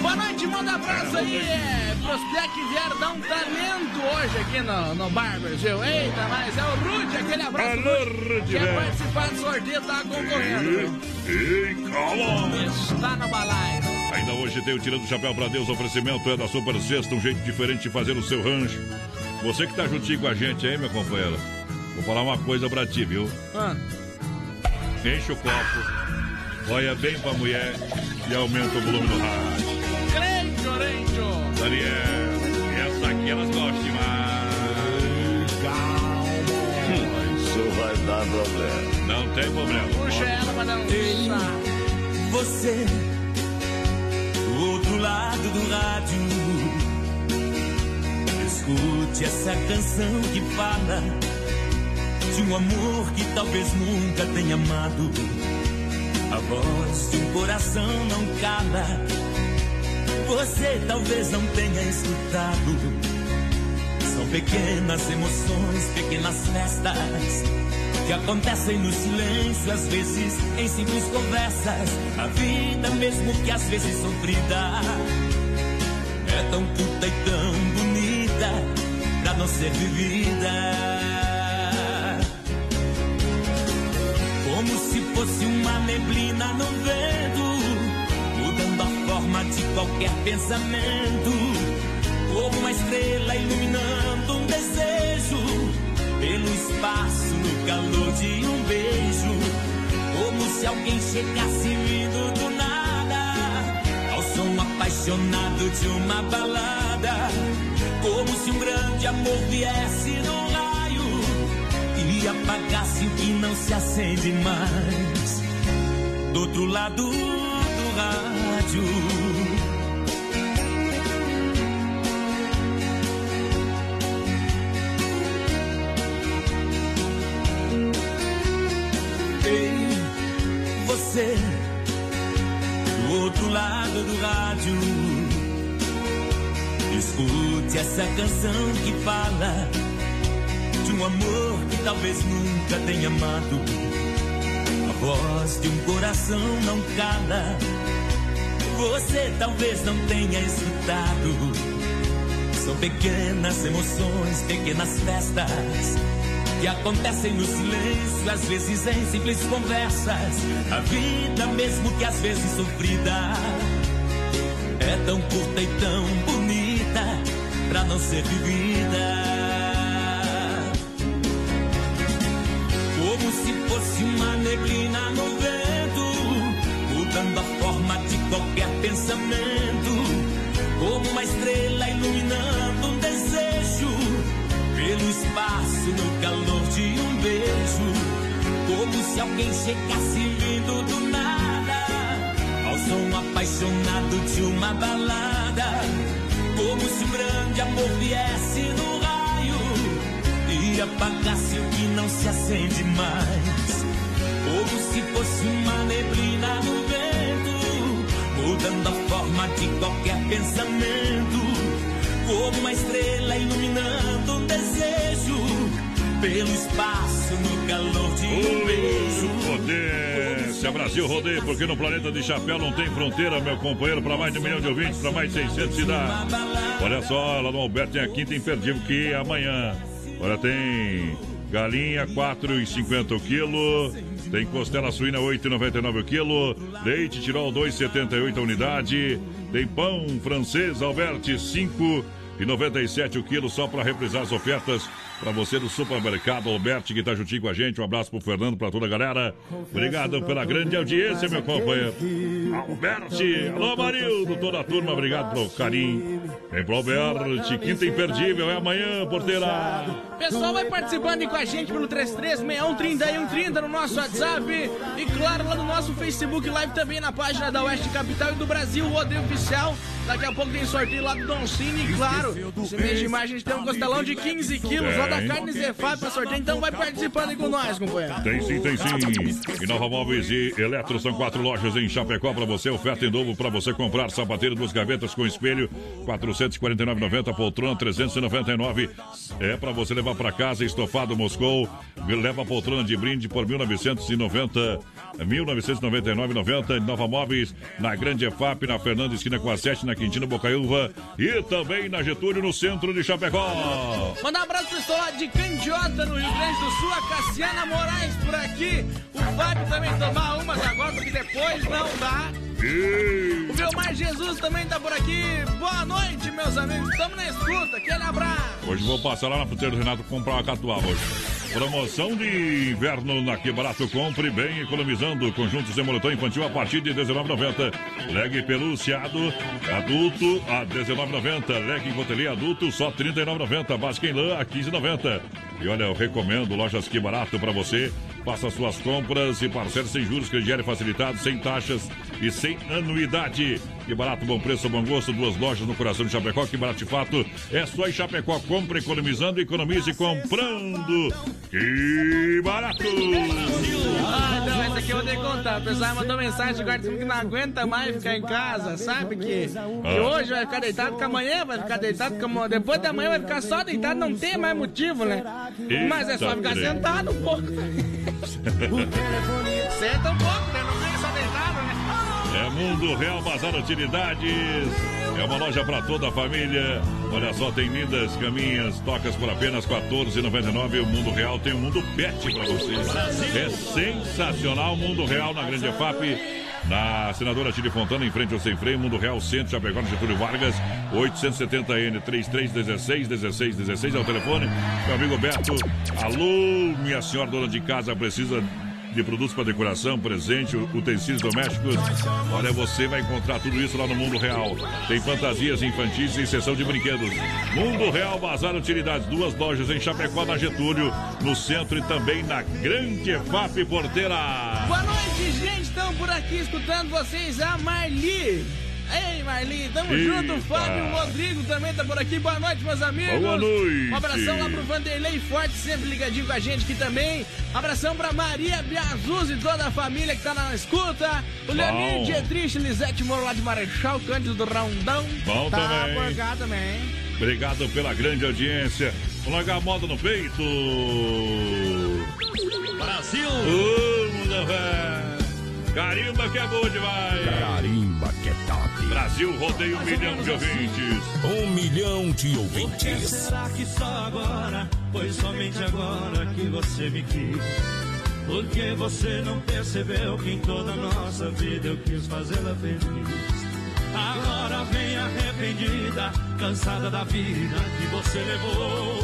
Boa noite, manda abraço aí. É, pros que vieram dar um talento hoje aqui no, no bar, Brasil. Eita, mas é o Rude, aquele abraço. Alô, Rude. Quer velho. participar do sorteio, tá concorrendo. viu? Ei, calma. Está no balaio. Ainda hoje tem o Tirando o Chapéu pra Deus. Oferecimento é da Super Sexta, um jeito diferente de fazer o seu rancho. Você que tá juntinho com a gente aí, meu companheiro. Vou falar uma coisa pra ti, viu? Ah. Enche o copo, olha bem pra mulher e aumenta o volume do rádio. Crente, Orenjo. Daniel, essa aqui elas gostam demais. Calma. Isso vai dar problema. Não tem problema. Puxa ela pra dar um. Você, do outro lado do rádio, escute essa canção que fala de um amor que talvez nunca tenha amado. A voz de um coração não cala. Você talvez não tenha escutado. São pequenas emoções, pequenas festas que acontecem no silêncio, às vezes em simples conversas. A vida, mesmo que às vezes sofrida, é tão curta e tão bonita pra não ser vivida. Como se fosse uma neblina no vento, mudando a forma de qualquer pensamento. Como uma estrela iluminando um espaço, no calor de um beijo. Como se alguém chegasse vindo do nada, ao som apaixonado de uma balada. Como se um grande amor viesse num raio e apagasse o que não se acende mais. Do outro lado do rádio. Essa canção que fala de um amor que talvez nunca tenha amado. A voz de um coração não cala. Você talvez não tenha escutado. São pequenas emoções, pequenas festas que acontecem no silêncio, às vezes em simples conversas. A vida, mesmo que às vezes sofrida, é tão curta e tão bonita pra não ser vivida. Como se fosse uma neblina no vento, mudando a forma de qualquer pensamento. Como uma estrela iluminando um desejo pelo espaço no calor de um beijo. Como se alguém chegasse vindo do nada, ao som apaixonado de uma balada. Como se um grande amor viesse no raio e apagasse o que não se acende mais. Como se fosse uma neblina no vento, mudando a forma de qualquer pensamento como uma estrela iluminando um desejo pelo espaço no calor de um beijo. Potência Brasil rodeia, porque no planeta de Chapéu não tem fronteira, meu companheiro, para mais de um milhão de ouvintes, para mais de 600 cidades. Olha só, lá no Alberto tem a quinta imperdível que amanhã. Olha, tem galinha 4,50 o quilo, tem costela suína 8,99 o quilo, leite tirol 2,78 a unidade, tem pão francês Alberti 5 e 97 o quilo só para reprisar as ofertas para você do supermercado Alberti que tá juntinho com a gente. Um abraço pro Fernando, para toda a galera. Obrigado pela grande audiência, meu companheiro. Alberti, alô Marildo, toda a turma, obrigado pelo carinho. Vem pro Alberti, quinta imperdível, é amanhã, porteira. Pessoal, vai participando aí com a gente pelo 33613130 no nosso WhatsApp e claro, lá no nosso Facebook Live também na página da Oeste Capital e do Brasil Rodeio Oficial. Daqui a pouco tem sorteio lá do Don Cine claro, esse mês de maio a gente tem um costelão de 15 quilos lá da carne Zefap pra sorteio, então vai participando aí com nós, companheiro. Tem sim, tem sim. E Nova Móveis e Eletro são quatro lojas em Chapecó para você. Oferta em novo para você comprar sapateiro, duas gavetas com espelho, 449,90. Poltrona, 399. É para você levar para casa. Estofado Moscou. Leva a poltrona de brinde por 1990. 1999,90. Nova Móveis na Grande EFAP, na Fernanda Esquina com a 7, na Quintino Bocaiúva. E também na Getúlio, no centro de Chapecó. Mandar um abraço pro pessoal lá de Candiota, no Rio Grande do Sul, a Cassiana Moraes por aqui. O Fábio também tomar umas agora, porque depois não dá. O Vilmar Jesus também tá por aqui. Boa noite, meus amigos. Tamo na escuta. Aquele abraço. Hoje vou passar lá na fruteira do Renato comprar uma catuaba hoje. Promoção de inverno na Que Barato. Compre bem, economizando. Conjuntos de moletom infantil a partir de R$19,90. Leg peluciado adulto a R$19,90. Leg cotelia adulto só R$39,90. Básica em lã a R$15,90. E olha, eu recomendo Lojas Que Barato para você. Faça suas compras e parcele sem juros, crediário facilitado, sem taxas e sem anuidade. Que barato, bom preço, bom gosto. Duas lojas no coração de Chapecó. Que barato de fato. É só em Chapecó. Compre economizando, economize comprando. Que barato! Ah, não, essa aqui eu vou ter que contar. O pessoal mandou mensagem agora dizendo que não aguenta mais ficar em casa, sabe? Que, que Ah. hoje vai ficar deitado, que amanhã vai ficar deitado, que amanhã- depois da manhã vai ficar só deitado, não tem mais motivo, né? Mas é só ficar trem. sentado um pouco. Senta um pouco, Mundo Real Bazar Utilidades. É uma loja para toda a família. Olha só, tem lindas caminhas, tocas por apenas R$ 14,99. O Mundo Real tem um Mundo Pet para vocês. É sensacional. Mundo Real na Grande FAP. Na senadora Tire Fontana, em frente ao Sem Freio, Mundo Real Centro, Chapecó, Getúlio Vargas, 870N 3316 1616 é o telefone. Meu amigo Beto, alô, minha senhora dona de casa, precisa de produtos para decoração, presente, utensílios domésticos. Olha, você vai encontrar tudo isso lá no Mundo Real. Tem fantasias infantis e sessão de brinquedos. Mundo Real Bazar Utilidades, duas lojas em Chapecó, na Getúlio, no centro e também na Grande FAP Porteira. Boa noite, gente. Estão por aqui escutando vocês, a Marli. Ei, Marli, tamo Eita. junto. Fábio Rodrigo também tá por aqui. Boa noite, meus amigos. Boa noite. Um abração lá pro Vanderlei Forte, sempre ligadinho com a gente aqui também. Abração pra Maria Biazuz e toda a família que tá na escuta. O Leonir Dietrich, Lisete Moro lá de Marechal, Cândido do Rondão. Bom tá também. por cá também. Obrigado pela grande audiência. Vamos largar a moda no peito. Brasil! Vamos. Carimba que é boa demais. Carimba. Brasil rodeia um milhão de ouvintes. Um milhão de Por que ouvintes. será que só agora, foi somente agora que você me quis? Por que você não percebeu que em toda a nossa vida eu quis fazê-la feliz? Agora vem arrependida, cansada da vida que você levou.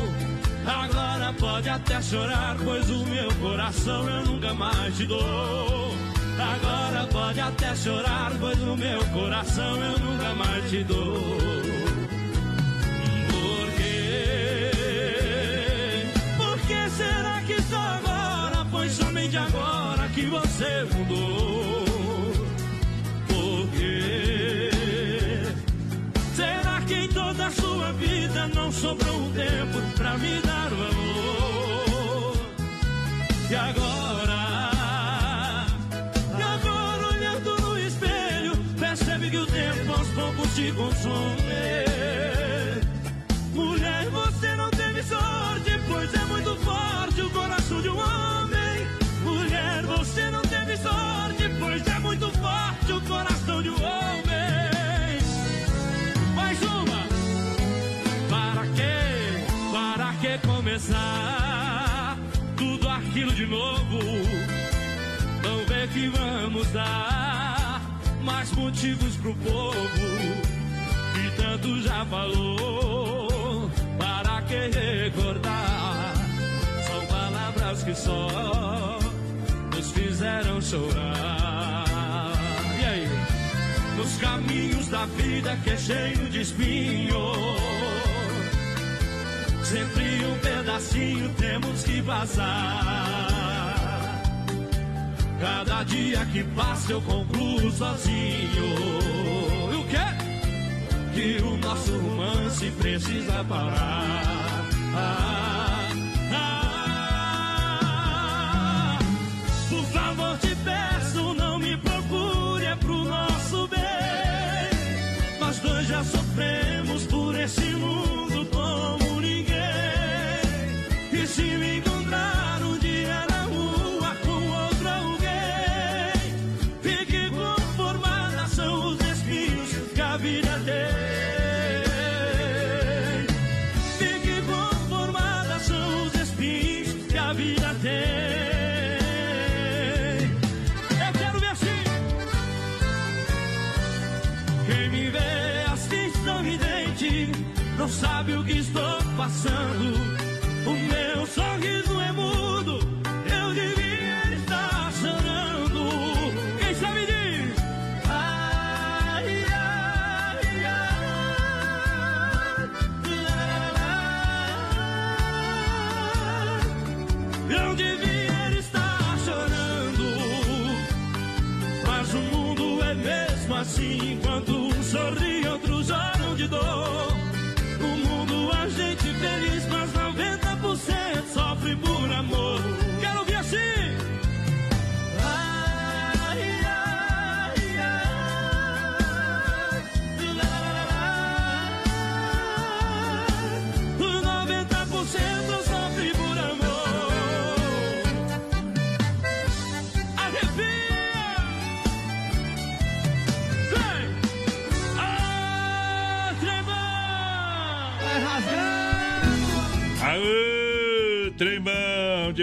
Agora pode até chorar, pois o meu coração eu nunca mais te dou. Agora pode até chorar, pois o meu coração eu nunca mais te dou. Por quê? Por que será que só agora, foi somente agora que você mudou? Por quê? Será que em toda a sua vida não sobrou um tempo pra me dar o poucos te consome. Mulher, você não teve sorte, pois é muito forte o coração de um homem. Mulher, você não teve sorte, pois é muito forte o coração de um homem. Mais uma! Para quê? Para que começar tudo aquilo de novo? Não vê que vamos dar motivos pro povo que tanto já falou. Para que recordar? São palavras que só nos fizeram chorar. E aí? Nos caminhos da vida que é cheio de espinho. Sempre um pedacinho temos que passar. Cada dia que passa eu concluo sozinho. O quê? Que o nosso romance precisa parar. Ah, não sabe o que estou passando.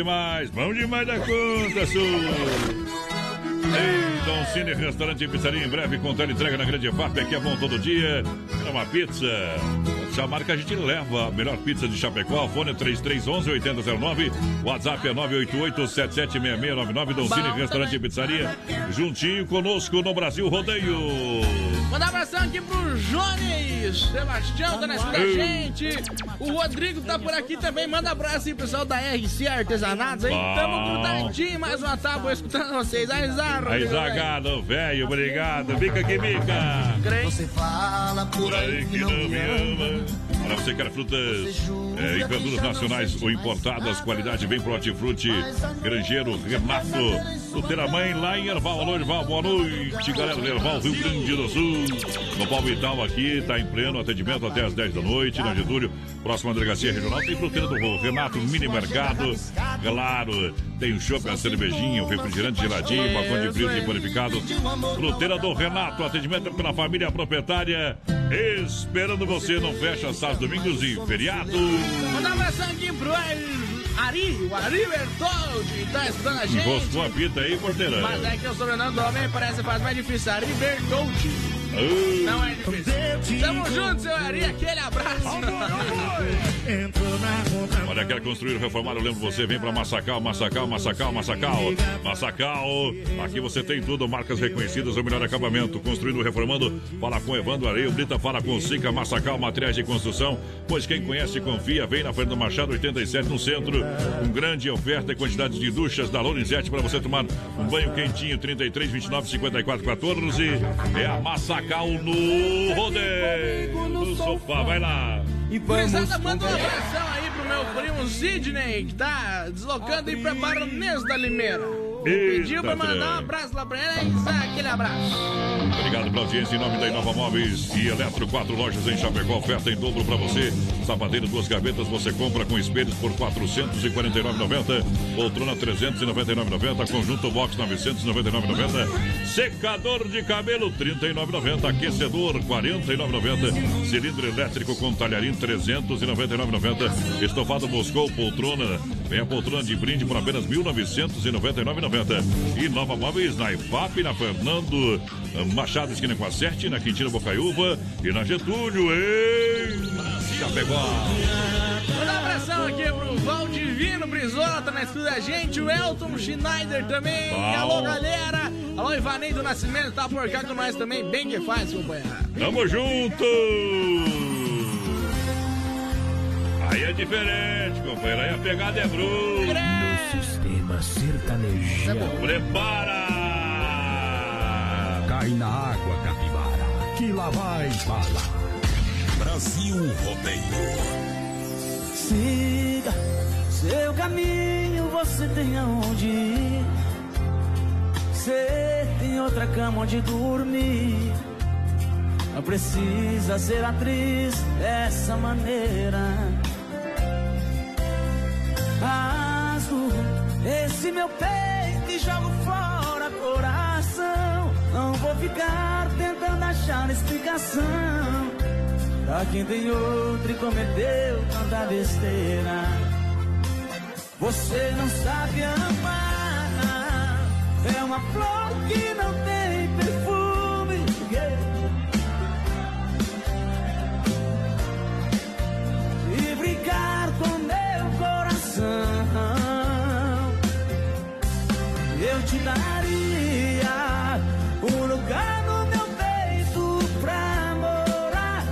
Demais, bom demais da conta, sua. Ei, Dom Cine Restaurante e Pizzaria em breve com entrega na Grande FAP. Aqui é bom todo dia. É uma pizza. Chamar que a gente leva a melhor pizza de Chapecó. Fone 3311-8009. WhatsApp é 988-776699. Dom Cine Restaurante e Pizzaria. Juntinho conosco no Brasil Rodeio. Mandar um abração aqui pro Jones. Sebastião tá na escuta da gente. O Rodrigo tá por aqui também. Manda abraço aí, pessoal da RC Artesanatos. Aí, Bom. tamo grudadinho. Mais uma tábua escutando vocês. Aí, Zarro. Aí, Zagado, velho, obrigado. Mica que mica. Você fala Por aí que não me ama. Para você que quer frutas é, e verduras nacionais ou importadas, qualidade bem pro hortifruti. Grangeiro Renato. Fruteira Mãe lá em Erval. Alô, Erval, boa noite, galera do Erval, Rio Grande do Sul. No Palmital aqui, está em pleno atendimento até às 10 da noite, na Getúlio, próxima delegacia regional. Tem fruteira do Renato, mini mercado. Claro, tem o chopp, a cervejinha, o refrigerante geladinho, balcão de frios e panificado. Fruteira do Renato, atendimento pela família proprietária. Esperando você, não fecha sábados, domingos e feriado. Mandar um abração aqui pro Ari, o Ari Bertoldi. Tá escutando a gente. Encostou a fita aí, porteirão. Mas é que o sobrenome do homem parece faz mais difícil. Ari Bertoldi. Não é difícil. Tamo junto, seu Ari. Aquele abraço. Olha, quer construir reformar? Eu lembro você, vem pra Massacal, Massacal, Massacal, Massacal. Massacal, aqui você tem tudo, marcas reconhecidas, o melhor acabamento. Construindo reformando, fala com Evandro Areia, Brita, fala com Sica, Massacal, materiais de construção. Pois quem conhece, confia, vem na Fernando Machado 87 no centro. Com grande oferta e quantidade de duchas da Lorenzetti para você tomar um banho quentinho, 33, 29, 54, 14. É a Massacal no rodeio. No sofá, vai lá. E Gurizada, manda um abração aí pro meu primo Sidney, que tá deslocando aí pra Baronesa da Limeira pediu pra mandar um abraço lá pra ela aquele abraço. Obrigado pela audiência em nome da Inova Móveis e Eletro. Quatro lojas em Chapecó, oferta em dobro pra você. Sapateiro, duas gavetas, você compra com espelhos por 449,90. Poltrona 399,90. Conjunto box 999,90. Secador de cabelo 39,90. Aquecedor 49,90. Cilindro elétrico com talharim 399,90. Estofado Moscou, poltrona. Vem a poltrona de brinde por apenas 1.999,90. 90. E Nova Móveis na IPAP, na Fernando Machado, esquina com a 7, na Quintina Bocaiúva e na Getúlio, em Chapecó. Mandar a pressão aqui pro Valdivino Brizola, tá na escuta da gente, o Elton Schneider também. Alô, galera. Alô, Ivanei do Nascimento, tá por cá com nós também, bem que faz, companheiro. Tamo junto! Aí é diferente, companheiro. Aí a pegada é bruta. No sistema sertanejão. Prepara! Cai na água, capivara, que lá vai bala. Brasil Rodeio. Siga seu caminho, você tem aonde ir. Você tem outra cama onde dormir. Não precisa ser atriz dessa maneira. Rasgo esse meu peito jogo fora coração. Não vou ficar tentando achar explicação. Pra quem tem outro e cometeu tanta besteira. Você não sabe amar. É uma flor que não tem te daria um lugar no meu peito pra morar.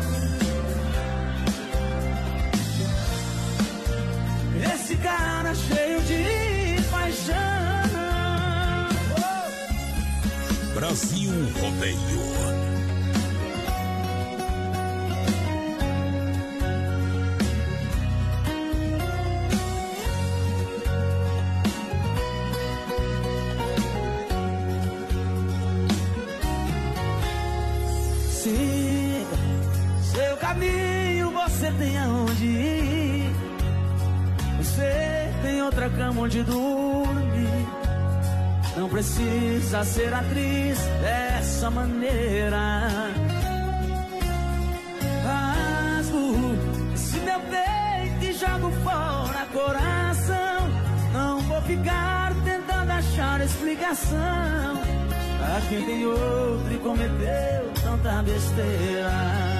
Esse cara cheio de paixão. Brasil Rodeio. tem aonde ir. Você tem outra cama onde dormir. Não precisa ser atriz dessa maneira. Rasgo esse meu peito e jogo fora coração. Não vou ficar tentando achar explicação. A quem tem outro e cometeu tanta besteira.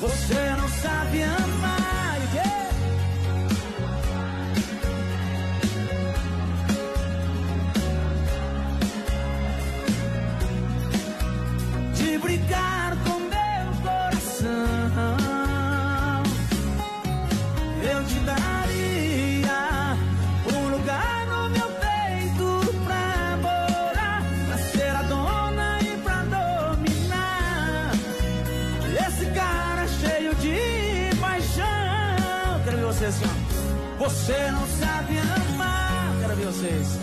Você não sabe amar. Você não sabe amar. Quero ver vocês.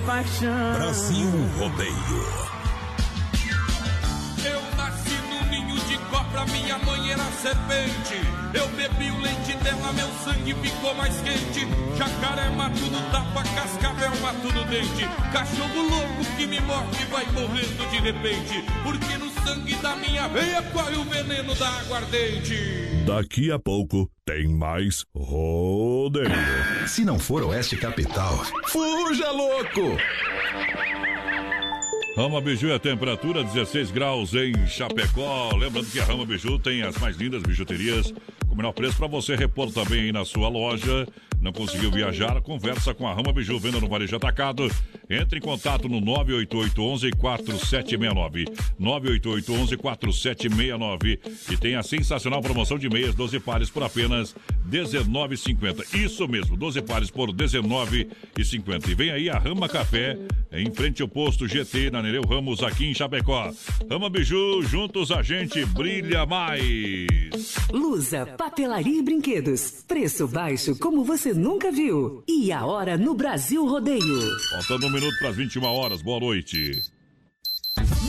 De paixão. Brasil Rodeio. Eu nasci num ninho de cobra, minha mãe era serpente. Eu bebi o leite dela, meu sangue ficou mais quente. Jacaré mato no tapa, cascavel mato no dente. Cachorro louco que me morde vai morrendo de repente. Porque no sangue da minha veia corre o veneno da aguardente. Daqui a pouco tem mais rodeio. Se não for Oeste Capital, fuja louco! Rama Biju é a temperatura 16 graus em Chapecó. Lembrando que a Rama Biju tem as mais lindas bijuterias com o menor preço para você repor também aí na sua loja. Não conseguiu viajar? Conversa com a Rama Biju, venda no varejo atacado. Entre em contato no 98811 4769. 98811 4769. E tem a sensacional promoção de meias, 12 pares por apenas R$19,50. Isso mesmo, 12 pares por R$19,50. E vem aí a Rama Café, em frente ao posto GT, na Nereu Ramos, aqui em Chapecó. Rama Biju, juntos a gente brilha mais. Lusa, papelaria e brinquedos. Preço baixo como você nunca viu. E a hora no Brasil Rodeio. Faltando um minuto para as 21 horas. Boa noite.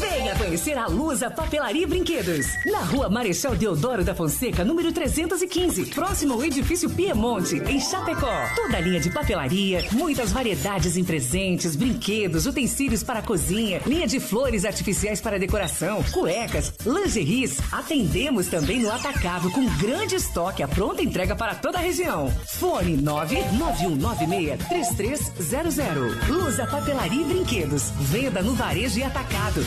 Venha conhecer a Lusa Papelaria e Brinquedos. Na rua Marechal Deodoro da Fonseca, número 315. Próximo ao edifício Piemonte, em Chapecó. Toda a linha de papelaria, muitas variedades em presentes, brinquedos, utensílios para cozinha, linha de flores artificiais para decoração, cuecas, lingeries. Atendemos também no atacado com grande estoque, a pronta entrega para toda a região. Fone 991963300. Lusa Papelaria e Brinquedos. Venda no varejo e atacado.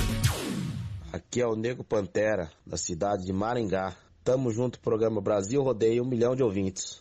Aqui é o Nego Pantera, da cidade de Maringá. Tamo junto, programa Brasil Rodeio, um milhão de ouvintes.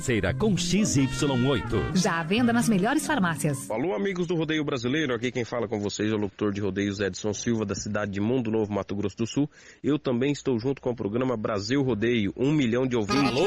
parceira com XY8. Já à venda nas melhores farmácias. Alô, amigos do Rodeio Brasileiro, aqui quem fala com vocês é o locutor de rodeios Edson Silva, da cidade de Mundo Novo, Mato Grosso do Sul. Eu também estou junto com o programa Brasil Rodeio, um milhão de ouvintes. Alô,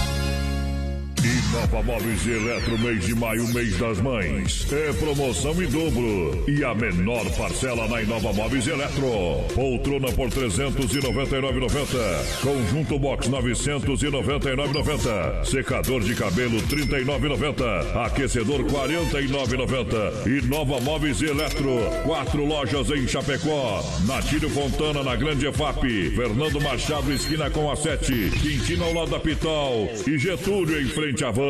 Nova Móveis e Eletro, mês de maio, mês das mães. É promoção em dobro. E a menor parcela na Inova Móveis e Eletro. Poltrona por 399,90. Conjunto box 999,90. Secador de cabelo 39,90. Aquecedor 49,90. E Nova Móveis e Eletro. Quatro lojas em Chapecó. Natílio Fontana na Grande EFAP. Fernando Machado, esquina com a 7. Quintino ao lado da. E Getúlio em frente à.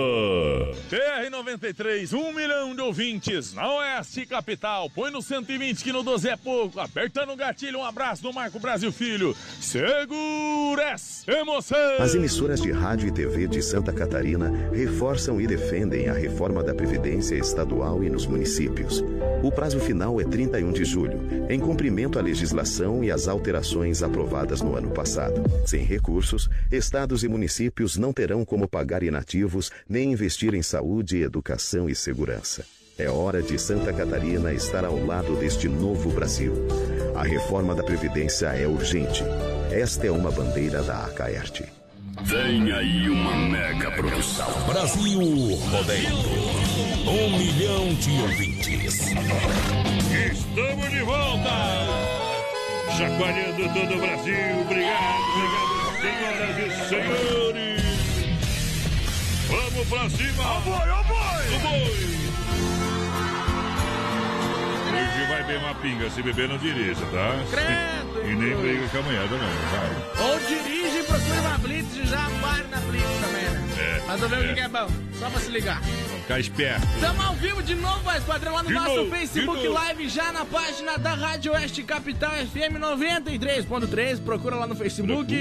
TR93, um milhão de ouvintes na Oeste Capital. Põe no 120 que no 12 é pouco. Apertando o gatilho, um abraço do Marco Brasil Filho. Segura essa emoção. As emissoras de rádio e TV de Santa Catarina reforçam e defendem a reforma da Previdência Estadual e nos municípios. O prazo final é 31 de julho, em cumprimento à legislação e às alterações aprovadas no ano passado. Sem recursos, estados e municípios não terão como pagar inativos nem investir em saúde, educação e segurança. É hora de Santa Catarina estar ao lado deste novo Brasil. A reforma da Previdência é urgente. Esta é uma bandeira da Acaerte. Vem aí uma mega produção. Brasil Rodeio. Um milhão de ouvintes. Estamos de volta! Chacoalhando todo o Brasil. Obrigado, obrigado, senhoras e senhores. Vamos pra cima! Ó boi, ó boi! Ó boi! Hoje vai bem uma pinga, se beber não dirija, tá? Credo! E nem briga com a mulher também, vai. Ou dirige procura uma blitz e já pare na blitz também, né? É, Mas eu ver o é. que que é bom, só pra se ligar. Ficar esperto. Estamos ao vivo de novo, mais padrão, lá no De nosso novo, Facebook. Live, já na página da Rádio Oeste Capital FM 93.3. Procura lá no Facebook.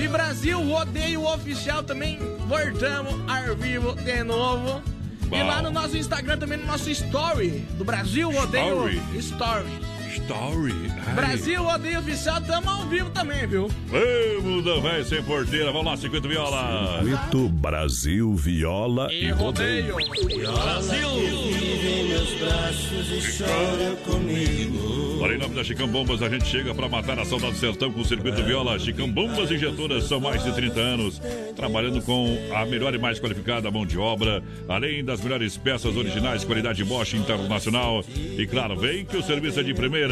E Brasil Rodeio Oficial também. Voltamos ao vivo de novo. E lá no nosso Instagram também, no nosso Story do Brasil Rodeio Story. Story. Story. Ai. Brasil Rodeio Oficial, estamos ao vivo também, viu? Vamos, da vai sem porteira. Vamos lá, 50 viola. Circuito Brasil Viola e Rodeio. Brasil! Vive em meus braços e chora comigo. Olha, em nome da Chicão Bombas, a gente chega para matar a saudade do sertão com o circuito viola. Chicão Bombas Injetoras são mais de 30 anos, trabalhando com a melhor e mais qualificada mão de obra, além das melhores peças originais, qualidade Bosch Internacional. E claro, vem que o serviço é de primeira.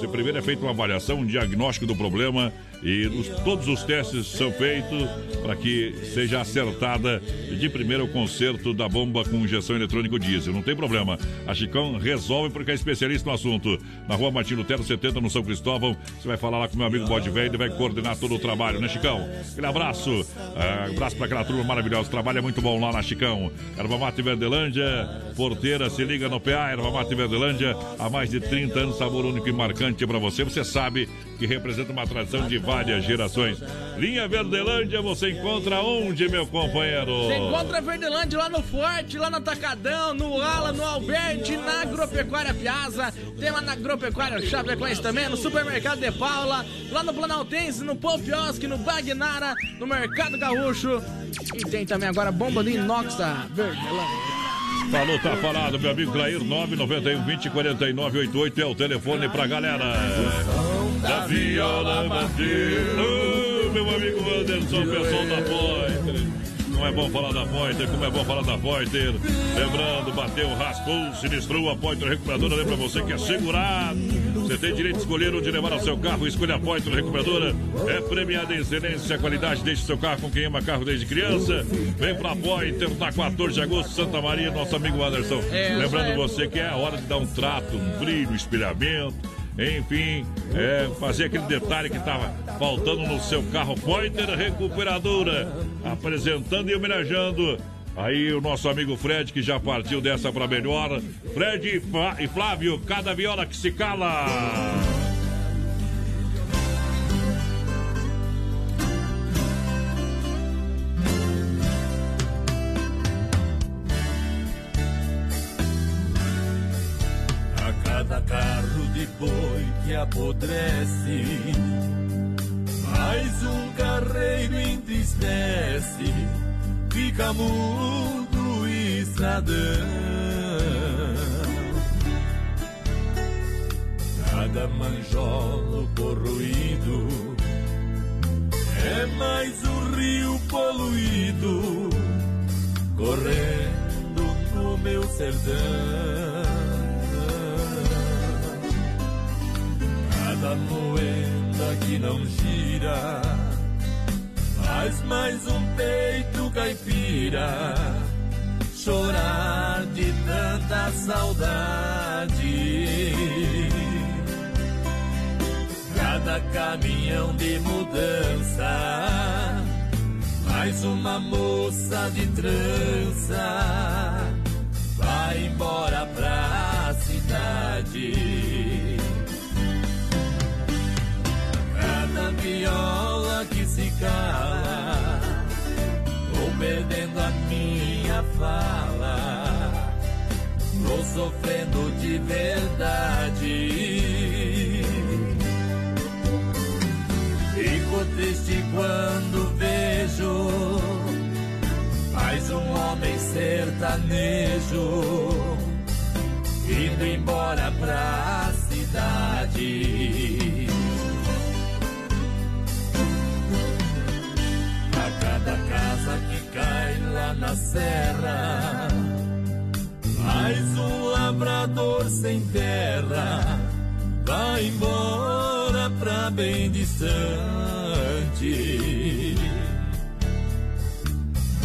Se primeiro é feita uma avaliação, um diagnóstico do problema e os- todos os testes são feitos para que seja acertada de primeira o conserto da bomba com injeção eletrônico diesel. Não tem problema. A Chicão resolve porque é especialista no assunto. Na rua Martin Lutero 70, no São Cristóvão. Você vai falar lá com meu amigo Bode Velho, ele vai coordenar todo o trabalho, né, Chicão? Aquele abraço. Ah, abraço para aquela turma maravilhosa. O trabalho é muito bom lá na Chicão. Erva Mate Verdelândia, porteira, se liga no PA, Erva Mate Verdelândia. Há mais de 30 anos, sabor único e marcante para você. Você sabe que representa uma tradição de várias gerações. Linha Verdelândia, você encontra onde, meu companheiro? Você encontra Verdelândia lá no Forte, lá no Atacadão, no Ala, no Alberti, na Agropecuária Piazza. Tem lá na Agropecuária Chapecoense também, no Supermercado de Paula, lá no Planaltense, no Popiosque, no Bagnara, no Mercado Gaúcho. E tem também agora a bomba do inox da Verdelândia. Falou, tá falado, meu amigo Clair, 991 20 49 88 é o telefone pra galera. Da viola bateu. Ô, meu amigo Anderson, pessoal da Pointer. Não é bom falar da Pointer, como é bom falar da Pointer. Lembrando, bateu, raspou, sinistrou a Pointer Recuperadora. Lembra você que é segurado. Você tem direito de escolher onde levar o seu carro. Escolha a Pointer Recuperadora. É premiada em excelência, qualidade. Deixe seu carro com quem ama carro desde criança. Vem pra Pointer na 14 de agosto, Santa Maria, nosso amigo Anderson. É, Lembrando aí. você que é a hora de dar um trato, um brilho, espelhamento. Enfim, é, fazer aquele detalhe que estava faltando no seu carro Pointer Recuperadora. Apresentando e homenageando aí o nosso amigo Fred, que já partiu dessa para melhor. Fred e Flá- Flávio, cada viola que se cala. De boi que apodrece, mais um carreiro entristece, fica mudo o estradão. Cada manjolo corroído é mais um rio poluído correndo no meu sertão. Cada moeda que não gira, faz mais um peito caipira chorar de tanta saudade. Cada caminhão de mudança, mais uma moça de trança, vai embora pra cidade. Se cala, vou perdendo a minha fala, vou sofrendo de verdade. Fico triste quando vejo mais um homem sertanejo indo embora pra cidade. Na serra, mais um labrador sem terra vai embora pra bem distante.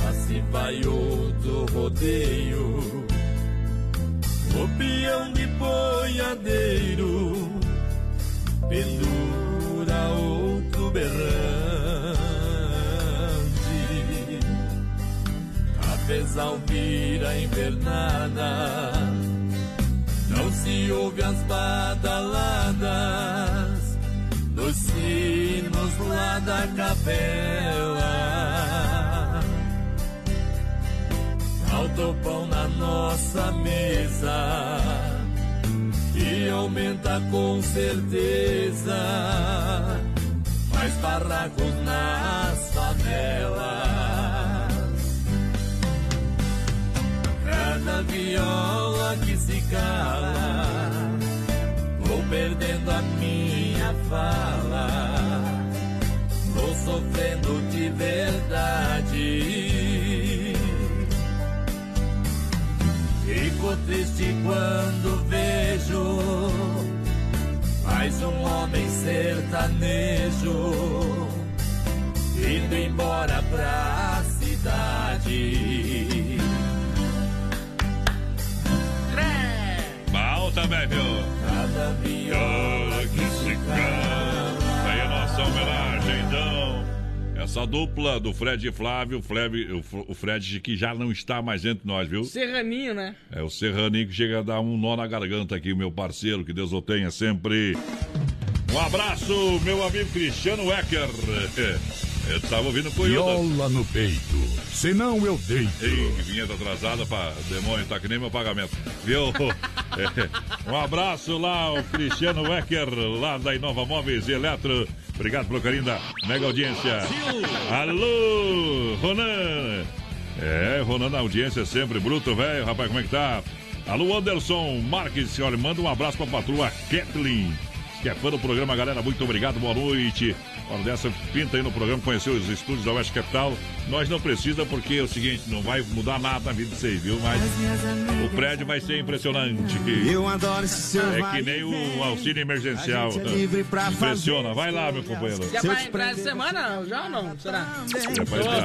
Mas se vai outro rodeio, o peão de boiadeiro pendura outro berrante. Apesar ouvir a invernada não se ouve as badaladas dos sinos lá da capela. Falta o pão na nossa mesa e aumenta com certeza mais barracos nas favelas. Viola que se cala, vou perdendo a minha fala, vou sofrendo de verdade. Fico triste quando vejo mais um homem sertanejo indo embora pra cidade. Também, viu? Cada viola que se cala. Aí a nossa homenagem, então. Essa dupla do Fred e Flávio, o Fred, o Fred que já não está mais entre nós, viu? Serraninho, né? É o Serraninho que chega a dar um nó na garganta aqui, meu parceiro, que Deus o tenha sempre. Um abraço, meu amigo Cristiano Wecker. Eu tava ouvindo Coyote. Viola no peito, senão eu deito. Ei, que vinheta atrasada pra demônio, tá que nem meu pagamento. Viu? É, um abraço lá, o Cristiano Wecker, lá da Inova Móveis e Eletro. Obrigado pelo carinho da mega audiência. Alô, Ronan. É, Ronan na audiência sempre, bruto, velho. Rapaz, como é que tá? Alô, Anderson Marques. Olha, manda um abraço pra patroa Kathleen. Que é fã do programa, galera. Muito obrigado, boa noite. Hora dessa, pinta aí no programa, conheceu os estúdios da Oeste Capital. Nós não precisa porque é o seguinte, não vai mudar nada na vida de vocês, viu? Mas o prédio vai ser impressionante. Eu adoro esse seu É que nem o auxílio emergencial. A gente é livre pra Impressiona. Vai lá, meu companheiro. Já vai entrar essa semana já ou não? Será?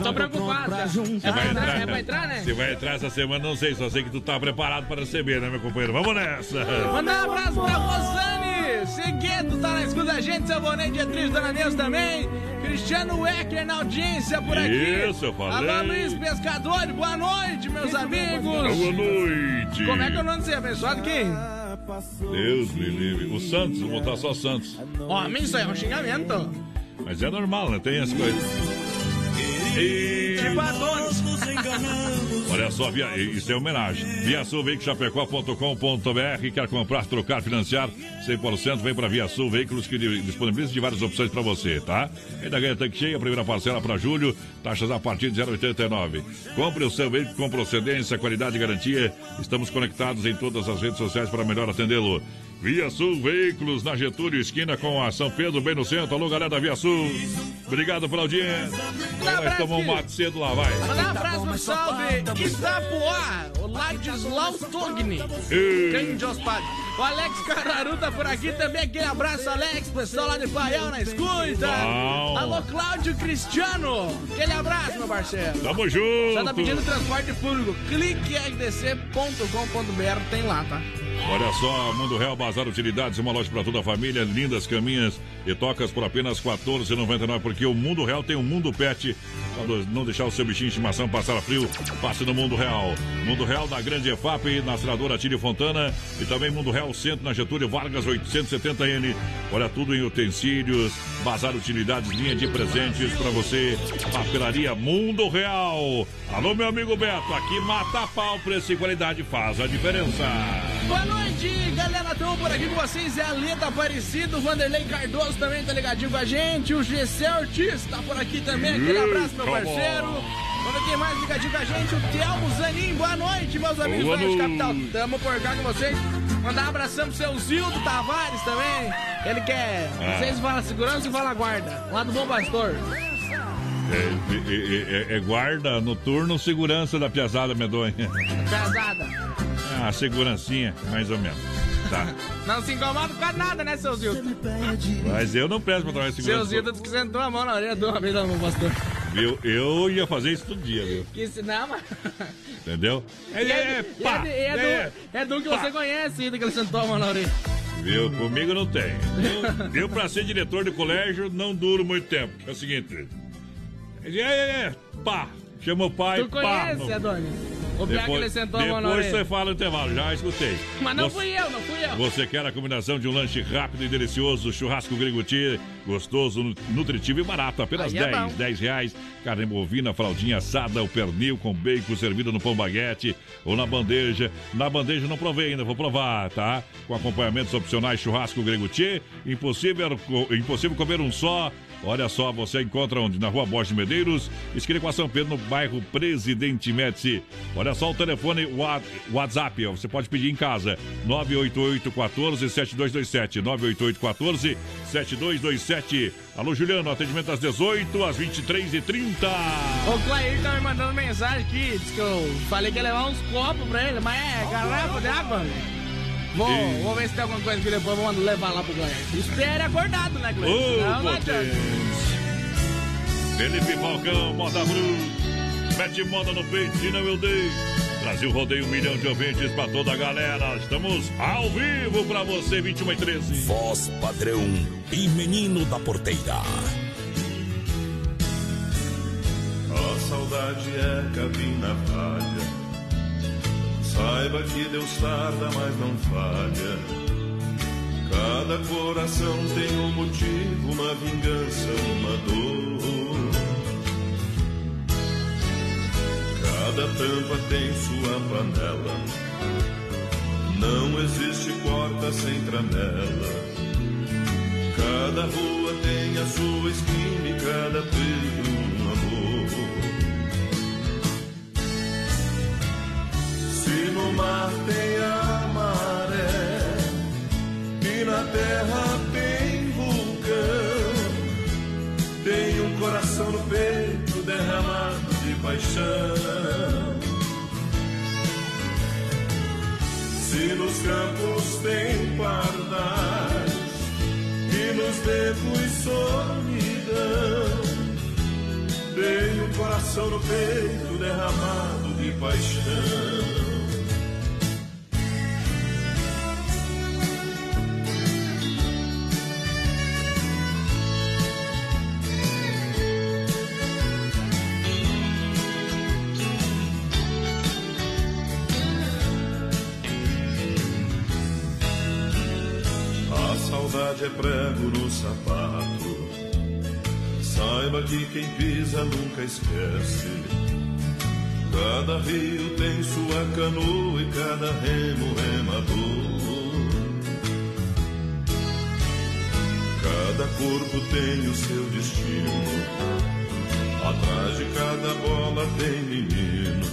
Tô preocupado. Você É pra vai entrar, entrar, é pra entrar, né? Você vai entrar essa semana, não sei, só sei que tu tá preparado para receber, né, meu companheiro? Vamos nessa! Mandar um abraço pra Rosane Seguedo, tá na escuta da gente, seu boné de atriz, Dona Neus também. Cristiano Wecker na audiência por aqui. Isso, eu falei. Alô, Luiz Pescador, boa noite, meus amigos. Boa noite! Como é que é o nome desse abençoado quem? Deus me livre. O Santos, vou botar só Santos. Homem, isso aí é um xingamento. Mas é normal, né? Tem as coisas. E... Tipo. Olha só, via, isso é homenagem. ViaSulVeicochapecó.com.br Quer comprar, trocar, financiar 100%? Vem para Via Sul Veículos que disponibiliza de várias opções para você, tá? Ainda ganha tanque cheio, a primeira parcela para julho, taxas a partir de 0,89. Compre o seu veículo com procedência, qualidade e garantia. Estamos conectados em todas as redes sociais para melhor atendê-lo. Via Sul Veículos, na Getúlio, esquina com a São Pedro, bem no centro. Alô, galera da Via Sul. Obrigado pela audiência. Nós tomamos um mate cedo lá, vai. Mandar um abraço pro pessoal de Itapuá, o Ladislau Togni. Grande Ospad. O Alex Cararu tá por aqui também. Aquele abraço, Alex. Pessoal lá de Paião na escuta. Bom. Alô, Cláudio Cristiano. Aquele abraço, meu parceiro. Tamo junto. Já tá pedindo transporte público. Clique rdc.com.br, tem lá, tá? Olha só, Mundo Real Bazar Utilidades, uma loja para toda a família, lindas caminhas e tocas por apenas R$ 14,99, porque o Mundo Real tem um Mundo Pet. Pra não deixar o seu bichinho de estimação passar frio, passe no Mundo Real. Mundo Real na Grande EFAP, na Senadora Tílio Fontana e também Mundo Real Centro na Getúlio Vargas 870N. Olha tudo em utensílios, Bazar Utilidades, linha de presentes para você. Papelaria Mundo Real. Alô, meu amigo Beto, aqui mata pau, preço e qualidade faz a diferença. Boa noite, galera. Estamos por aqui com vocês. É a Leda Aparecido, o Vanderlei Cardoso também tá ligadinho com a gente. O GC Ortiz tá por aqui também. Aquele abraço, meu Come parceiro. Vamos ver quem mais ligadinho com a gente. O Telmo Zanin. Boa noite, meus amigos Boa da Rádio. Capital. Tamo por cá com vocês. Mandar um abração pro seu Zildo Tavares também. Ele quer. Ah. Vocês falam segurança e fala guarda. Lá do Bom Pastor. É, é- é- é guarda, noturno, segurança da piazada medonha. Pesada. Ah, segurancinha, mais ou menos. Tá. Não se incomoda com nada, né, seu Zildo? Mas eu não presto pra trabalhar Seu segurança. Zildo disse que sentou a mão na orelha de uma vez lá no Bom Pastor. Eu, eu ia fazer isso todo dia, viu? Que ensinar, mas. Entendeu? É, é, pá, é, é, é, do, é do que você conhece, ainda que ele sentou a mão na orelha. Viu? Comigo não tem. Eu, eu, pra ser diretor de colégio, não duro muito tempo. É o seguinte. É, é, é, pá. Chama o pai, Tu pá. conhece. Adonis? O ele depois orelha. você fala no intervalo, já escutei. Mas não Você- fui eu, não fui eu. Você quer a combinação de um lanche rápido e delicioso, churrasco Griguti, gostoso, nu- nutritivo e barato, apenas Aí é 10, bom. 10 reais. Carne bovina, fraldinha assada, o pernil com bacon servido no pão baguete ou na bandeja. Na bandeja não provei ainda, vou provar, tá? Com acompanhamentos opcionais, churrasco Griguti, impossível, impossível comer um só. Olha só, você encontra onde? Na rua Borges de Medeiros, esquina com a São Pedro, no bairro Presidente Médici. Olha só o telefone WhatsApp, você pode pedir em casa. 988 14 7227 988 14 7227 Alô, Juliano, atendimento às 18, às 23h30. O Clair tá me mandando mensagem aqui, disse que eu falei que ia levar uns copos pra ele, mas é garrafa de água. Vou, Sim. vou ver se tem alguma coisa que depois vou levar lá pro Clair. Espere acordado, né? Ô, Senão não. Felipe Falcão, moda bruta. Mete moda no peito, se não eu dei. Brasil rodeia um milhão de ouvintes pra toda a galera. Estamos ao vivo pra você, 21 e 13. Voz padrão e menino da porteira. A saudade é capim na falha. Saiba que Deus tarda, mas não falha. Cada coração tem um motivo, uma vingança, uma dor. Cada tampa tem sua panela. Não existe porta sem tramela. Cada rua tem a sua esquina e cada peito Se no mar tem a maré e na terra tem vulcão, tem um coração no peito derramado de paixão. Se nos campos tem pardais e nos dedos solidão, tem um coração no peito derramado de paixão. É prego no sapato. Saiba que quem pisa nunca esquece. Cada rio tem sua canoa e cada remo remador. Cada corpo tem o seu destino. Atrás de cada bola tem menino.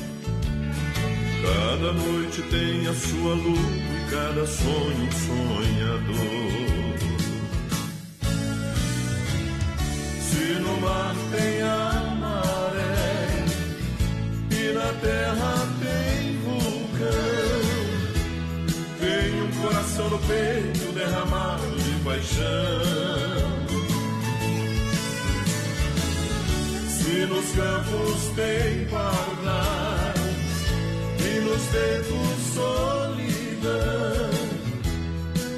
Cada noite tem a sua lua e cada sonho um sonhador. E no mar tem a maré, e na terra tem vulcão. Tem um coração no peito derramado de paixão. Se nos campos tem pardais, e nos dedos solidão.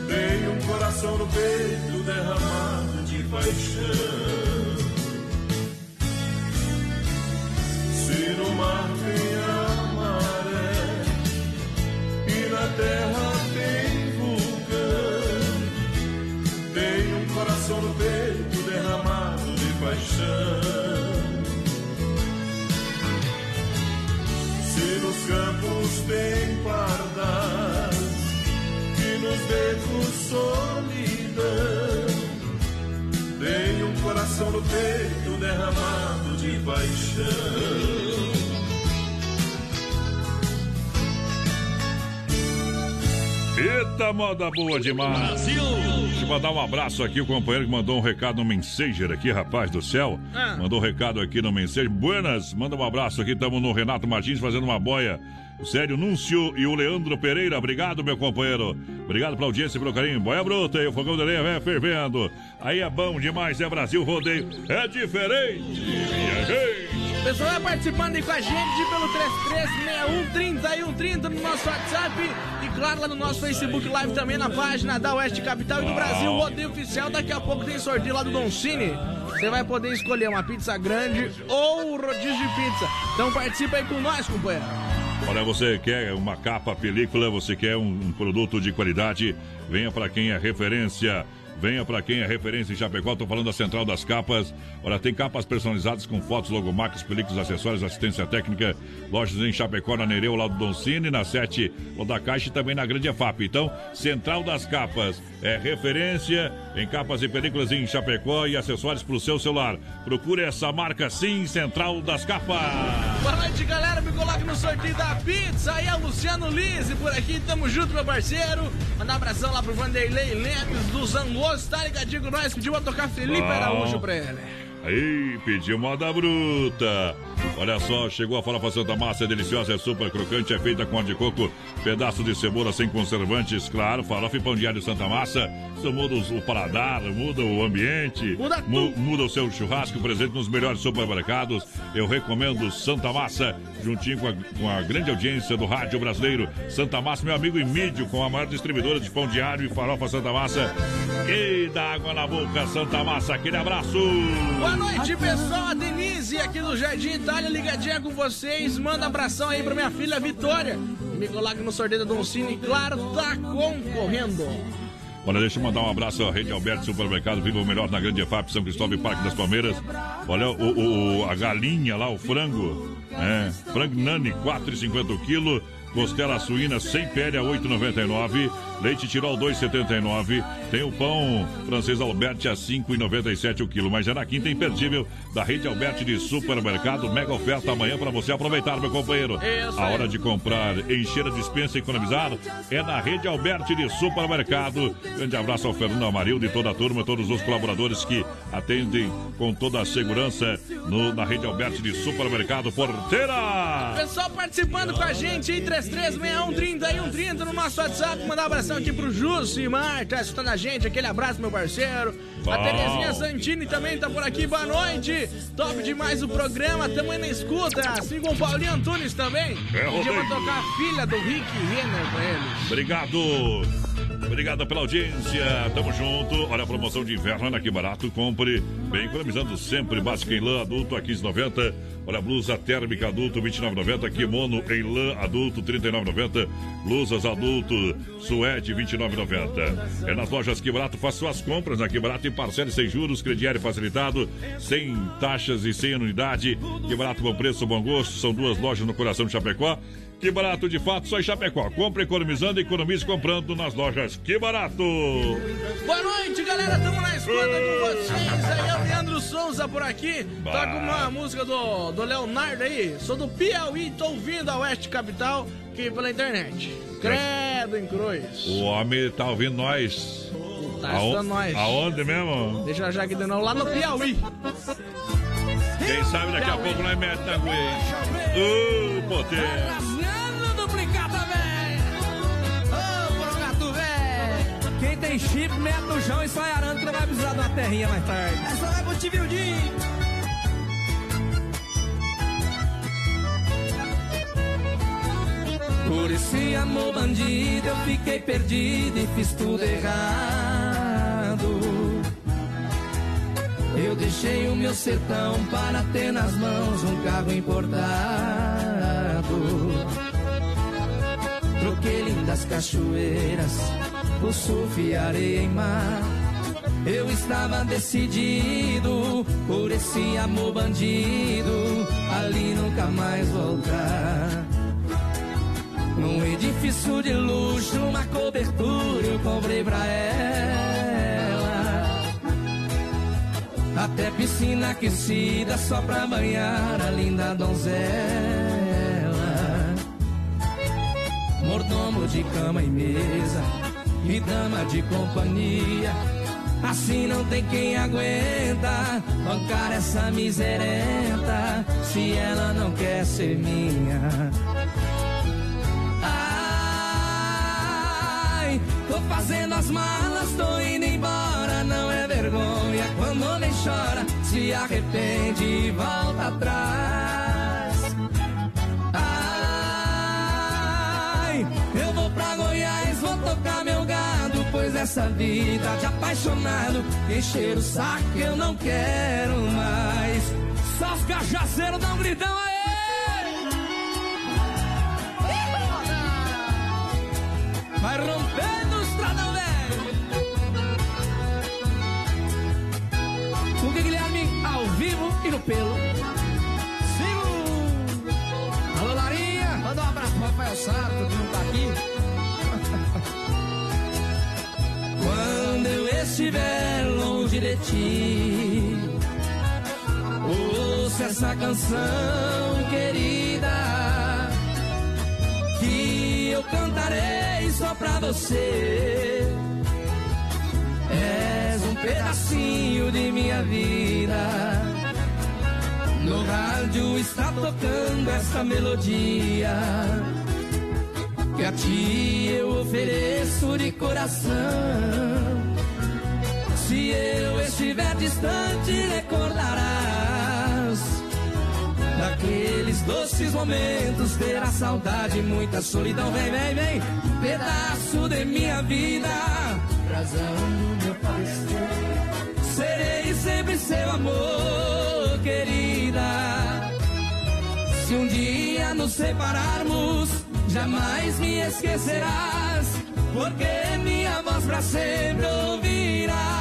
Tem um coração no peito derramado de paixão. Se no mar tem a maré e na terra tem vulcão, tem um coração no peito derramado de paixão. Se nos campos tem pardais e nos becos solidão, tem um coração no peito derramado de paixão. Eita, moda boa demais. Brasil! Deixa eu mandar um abraço aqui, o companheiro que mandou um recado no Messenger aqui, rapaz do céu. Ah. Mandou um recado aqui no Messenger. Buenas, manda um abraço aqui, estamos no Renato Martins fazendo uma boia. O Sério Núncio e o Leandro Pereira, obrigado, meu companheiro. Obrigado pela audiência e pelo carinho. Boia bruta e o fogão de lenha fervendo. Aí é bom demais, é Brasil Rodeio. É diferente, minha gente. O pessoal vai participando aí com a gente pelo 336130 no nosso WhatsApp e claro lá no nosso Facebook Live também na página da Oeste Capital e do Brasil Rodeio Oficial. Daqui a pouco tem sorteio lá do Don Cine. Você vai poder escolher uma pizza grande ou rodízio de pizza. Então participa aí com nós, companheiro. Olha, você quer uma capa, película, você quer um, um produto de qualidade, venha para quem é referência. Venha para quem é referência em Chapecó, tô falando da Central das Capas. Olha, tem capas personalizadas com fotos, logomarcas, películas, acessórios, assistência técnica. Lojas em Chapecó, na Nereu, lá do Don Cine, na 7, ou da Caixa e também na Grande EFAP. Então, Central das Capas é referência em capas e películas em Chapecó e acessórios para o seu celular. Procure essa marca sim, Central das Capas. Boa noite, galera. Me coloque no sorteio da pizza. Aí é o Luciano Lise por aqui. Tamo junto, meu parceiro. Mandar um abração lá pro Vanderlei Lemes do Zangoso. Tá ligadinho com nós? Pediu pra tocar Felipe Bom. Araújo pra ele. Aí, pediu moda bruta. Olha só, chegou a farofa Santa Massa, é deliciosa, é super crocante, é feita com óleo de coco, pedaço de cebola sem conservantes, claro, farofa e pão de alho Santa Massa. Isso muda o paladar, muda o ambiente, muda, mu muda o seu churrasco, presente nos melhores supermercados. Eu recomendo Santa Massa, juntinho com a, com a grande audiência do rádio brasileiro. Santa Massa, meu amigo Emílio, com a maior distribuidora de pão alho e farofa Santa Massa. E dá água na boca, Santa Massa, aquele abraço. Boa noite, pessoal. A Denise aqui do Jardim Itália, ligadinha com vocês. Manda abração aí pra minha filha Vitória. Me coloque no sorteio da Don Cine, claro, tá concorrendo. Olha, deixa eu mandar um abraço à Rede Alberto Supermercado, viva o melhor na Grande EFAP, São Cristóvão e Parque das Palmeiras. Olha, o, o- a galinha lá, o frango, é, frango nani, 4,50 o quilo. Costela suína sem pele a 8,99. Leite tirol 2,79. Tem o pão francês Alberti a 5,97 o quilo. Mas é na quinta imperdível da rede Alberti de supermercado. Mega oferta amanhã para você aproveitar, meu companheiro. A hora de comprar, encher a dispensa e economizar é na rede Alberti de supermercado. Grande abraço ao Fernando Amarildo e toda a turma, todos os colaboradores que atendem com toda a segurança no- na rede Alberti de supermercado Porteira. Pessoal participando com a gente aí, 336130 no nosso WhatsApp. Mandar um abração aqui pro Júcio e Marta, escutando a gente. Aquele abraço, meu parceiro. A Bom. Terezinha Santini também tá por aqui. Boa noite. Top demais o programa. Tamo aí na escuta. Sigam o Paulinho Antunes também. É, Podia Rodrigo. tocar a filha do Rick Renner pra eles. Obrigado. Obrigado pela audiência. Tamo junto. Olha a promoção de inverno, olha que barato. Compre bem, economizando sempre. Básica em lã adulto a 15,90. Olha blusa térmica adulto 29,90. Kimono em lã adulto 39,90. Blusas adulto suede 29,90. É nas lojas Que Barato. Faça suas compras na Que Barato em parcela sem juros, crediário facilitado, sem taxas e sem anuidade. Que Barato, bom preço, bom gosto. São duas lojas no coração de Chapecó. Que barato de fato, só em Chapecó. Compre economizando e economize comprando nas lojas. Que barato! Boa noite, galera. Tamo na escuta com vocês. Aí é o Leandro Souza por aqui. Tá com uma música do, do Leonardo aí. Sou do Piauí, tô ouvindo a Oeste Capital aqui pela internet. Credo em cruz. O homem tá ouvindo nós. Tá escutando nós. Aonde mesmo? Deixa eu já aqui de novo, lá no Piauí. Quem sabe daqui a pouco nós mete na goela. Ô, potência! Sem chip, mete no chão e sai arando que não vai precisar de uma terrinha mais tarde. Essa vai pro Tivildim. Por esse amor bandido eu fiquei perdido e fiz tudo errado. Eu deixei o meu sertão para ter nas mãos um carro importado. Troquei lindas cachoeiras, o surf e areia em mar. Eu estava decidido por esse amor bandido, ali nunca mais voltar. Num edifício de luxo, uma cobertura eu comprei pra ela. Até piscina aquecida só pra banhar a linda donzela. Mordomo de cama e mesa e dama de companhia. Assim não tem quem aguenta bancar essa miserenta se ela não quer ser minha. Ai, tô fazendo as malas, tô indo embora. Não é vergonha quando homem chora, se arrepende e volta atrás. Gado, pois essa vida de apaixonado encher o saco eu não quero mais. Só os cajaceiros dão um gritão aí. Vai rompendo o estradão velho. O Guilherme ao vivo e no pelo. Sigo. Alô, Larinha. Manda um abraço pro Rafael Sarto, estiver longe de ti, ouça essa canção querida que eu cantarei só pra você. És um pedacinho de minha vida. No rádio está tocando essa melodia que a ti eu ofereço de coração. Se eu estiver distante, recordarás daqueles doces momentos. Terá saudade, muita solidão. Vem, vem, vem, pedaço de minha vida. Razão do meu parecer. Serei sempre seu amor, querida. Se um dia nos separarmos, jamais me esquecerás, porque minha voz pra sempre ouvirás.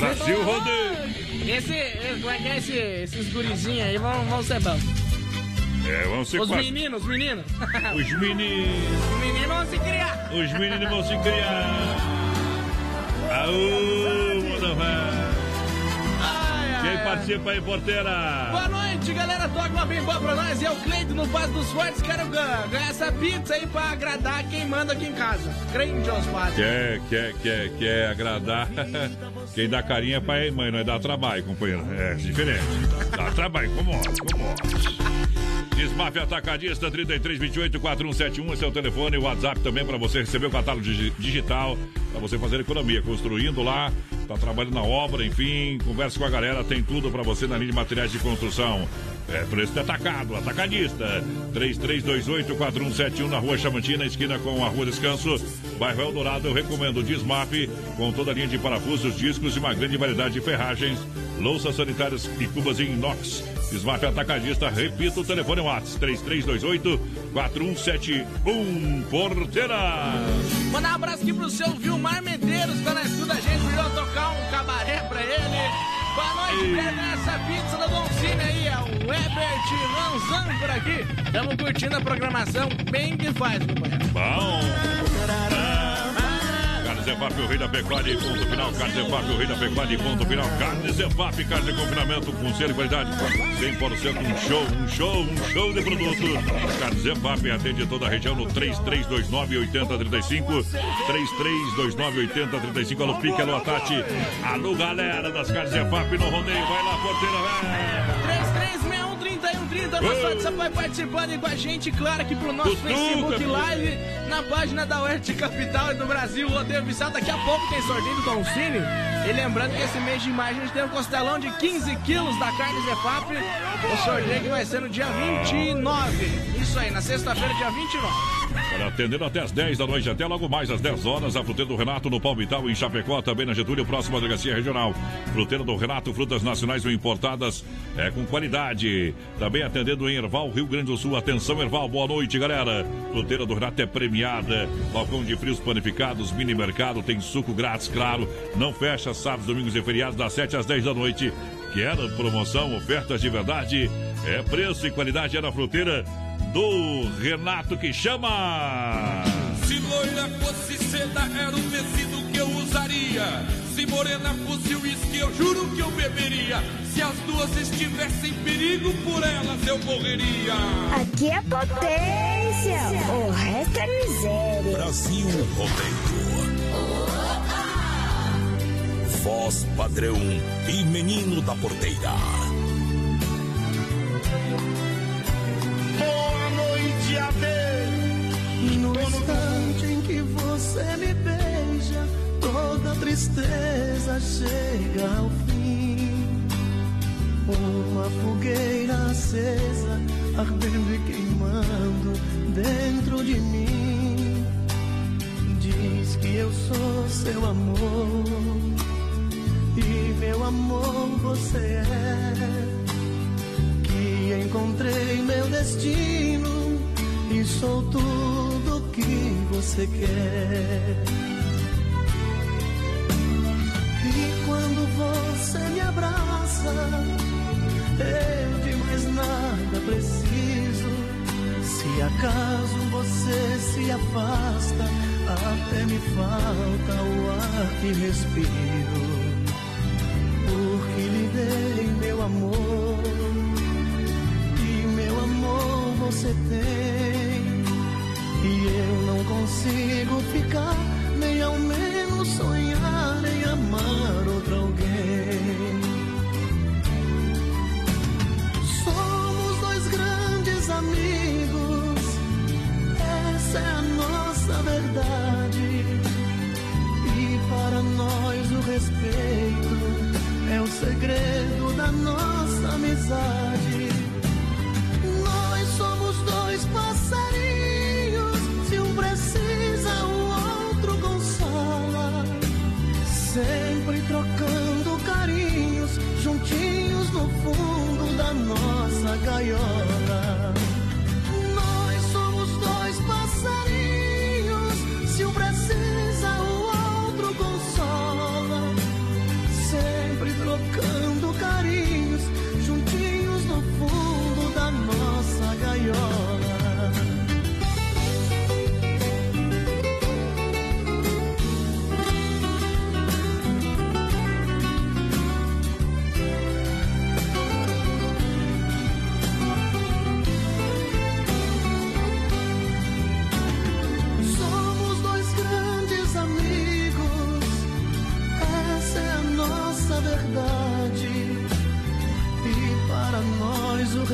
Brasil Rodeio. Esse, como é que é esse, esses gurizinhos aí vão, vão ser bons. É, vamos ser Os quatro. meninos, os meninos. Os meninos. Os meninos vão se criar. Os meninos vão se criar. Aô, mundo vai. Quem participa aí, porteira? Boa noite, galera. Toca uma bem boa pra nós. E é o Cleito no Paz dos Fortes. Quero ganhar, ganhar essa pizza aí pra agradar quem manda aqui em casa. Crente aos padres. Quer, quer, quer, quer agradar. Quem dá carinha é pai e mãe, não é dar trabalho, companheiro. É diferente. Dá trabalho, como como Desmaf Atacadista 3328-4171, esse é o telefone, o WhatsApp também para você receber o catálogo digi- digital, para você fazer economia, construindo lá, tá trabalhando na obra, enfim, conversa com a galera, tem tudo para você na linha de materiais de construção. É preço de atacado, atacadista. 3328-4171 na rua Chamantina, esquina com a rua Descanso, bairro Eldorado. Eu recomendo o Dismap, com toda a linha de parafusos, discos e uma grande variedade de ferragens, louças sanitárias e cubas em inox. Dismap Atacadista, repito, o telefone WhatsApp 3328-4171. Porteira! Mandar um abraço aqui pro seu Vilmar Medeiros, que tá na escuta da gente, virou tocar um cabaré pra ele. Boa noite, pega essa pizza do Don Cine aí, é o Herbert Lanzan por aqui. Estamos curtindo a programação bem que faz, companheiro. Bom! Carne o rei da pecuária ponto final. Carne Zefap, o rei da pecuária ponto final. Carne Zefap, carne de confinamento com selo e qualidade. 100% um show, um show, um show de produto. Carne Zefap atende toda a região no 3329-8035. 3329-8035. Alô, Pique, alô, Tati. Alô, galera das Carnes Zefap no rodeio. Vai lá, porteira, velho. Tuquinho, Dona Sorte Sapai participando com a gente, claro, aqui pro nosso Tutu, Facebook campeão. Live, na página da Oeste Capital e do Brasil, Rodeio Oficial. Daqui a pouco tem sorteio do Dom Cine. E lembrando que esse mês de maio a gente tem um costelão de 15 quilos da carne Zefap. O sorteio que vai ser no dia 29. Isso aí, na sexta-feira, dia 29. Para atender até às 10 da noite, até logo mais às 10 horas, a fruteira do Renato no Palmital, em Chapecó, também na Getúlio, próxima à delegacia regional. Fruteira do Renato, frutas nacionais ou importadas, é com qualidade. Também atendendo em Erval, Rio Grande do Sul. Atenção, Erval, boa noite, galera. Fruteira do Renato é premiada. Balcão de frios panificados, mini mercado, tem suco grátis, claro. Não fecha sábados, domingos e feriados, das 7 às 10 da noite. Quero promoção, ofertas de verdade. É preço e qualidade é na fruteira do Renato que chama. Se loira fosse seda, era o tecido que eu usaria. Se morena fosse uísque, eu juro que eu beberia. Se as duas estivessem em perigo, por elas eu morreria. Aqui é potência, o resto é miséria. Brasil Rodeio. Voz padrão e menino da porteira. Você me beija, toda tristeza chega ao fim. Uma fogueira acesa, ardendo e queimando dentro de mim. Diz que eu sou seu amor, e meu amor você é que encontrei meu destino e sou tudo que você quer. E quando você me abraça, eu de mais nada preciso. Se acaso você se afasta, até me falta o ar que respiro. Porque lhe dei meu amor consigo ficar, nem ao menos sonhar em amar outro alguém. Somos dois grandes amigos, essa é a nossa verdade. E para nós o respeito é o segredo da nossa amizade. Nossa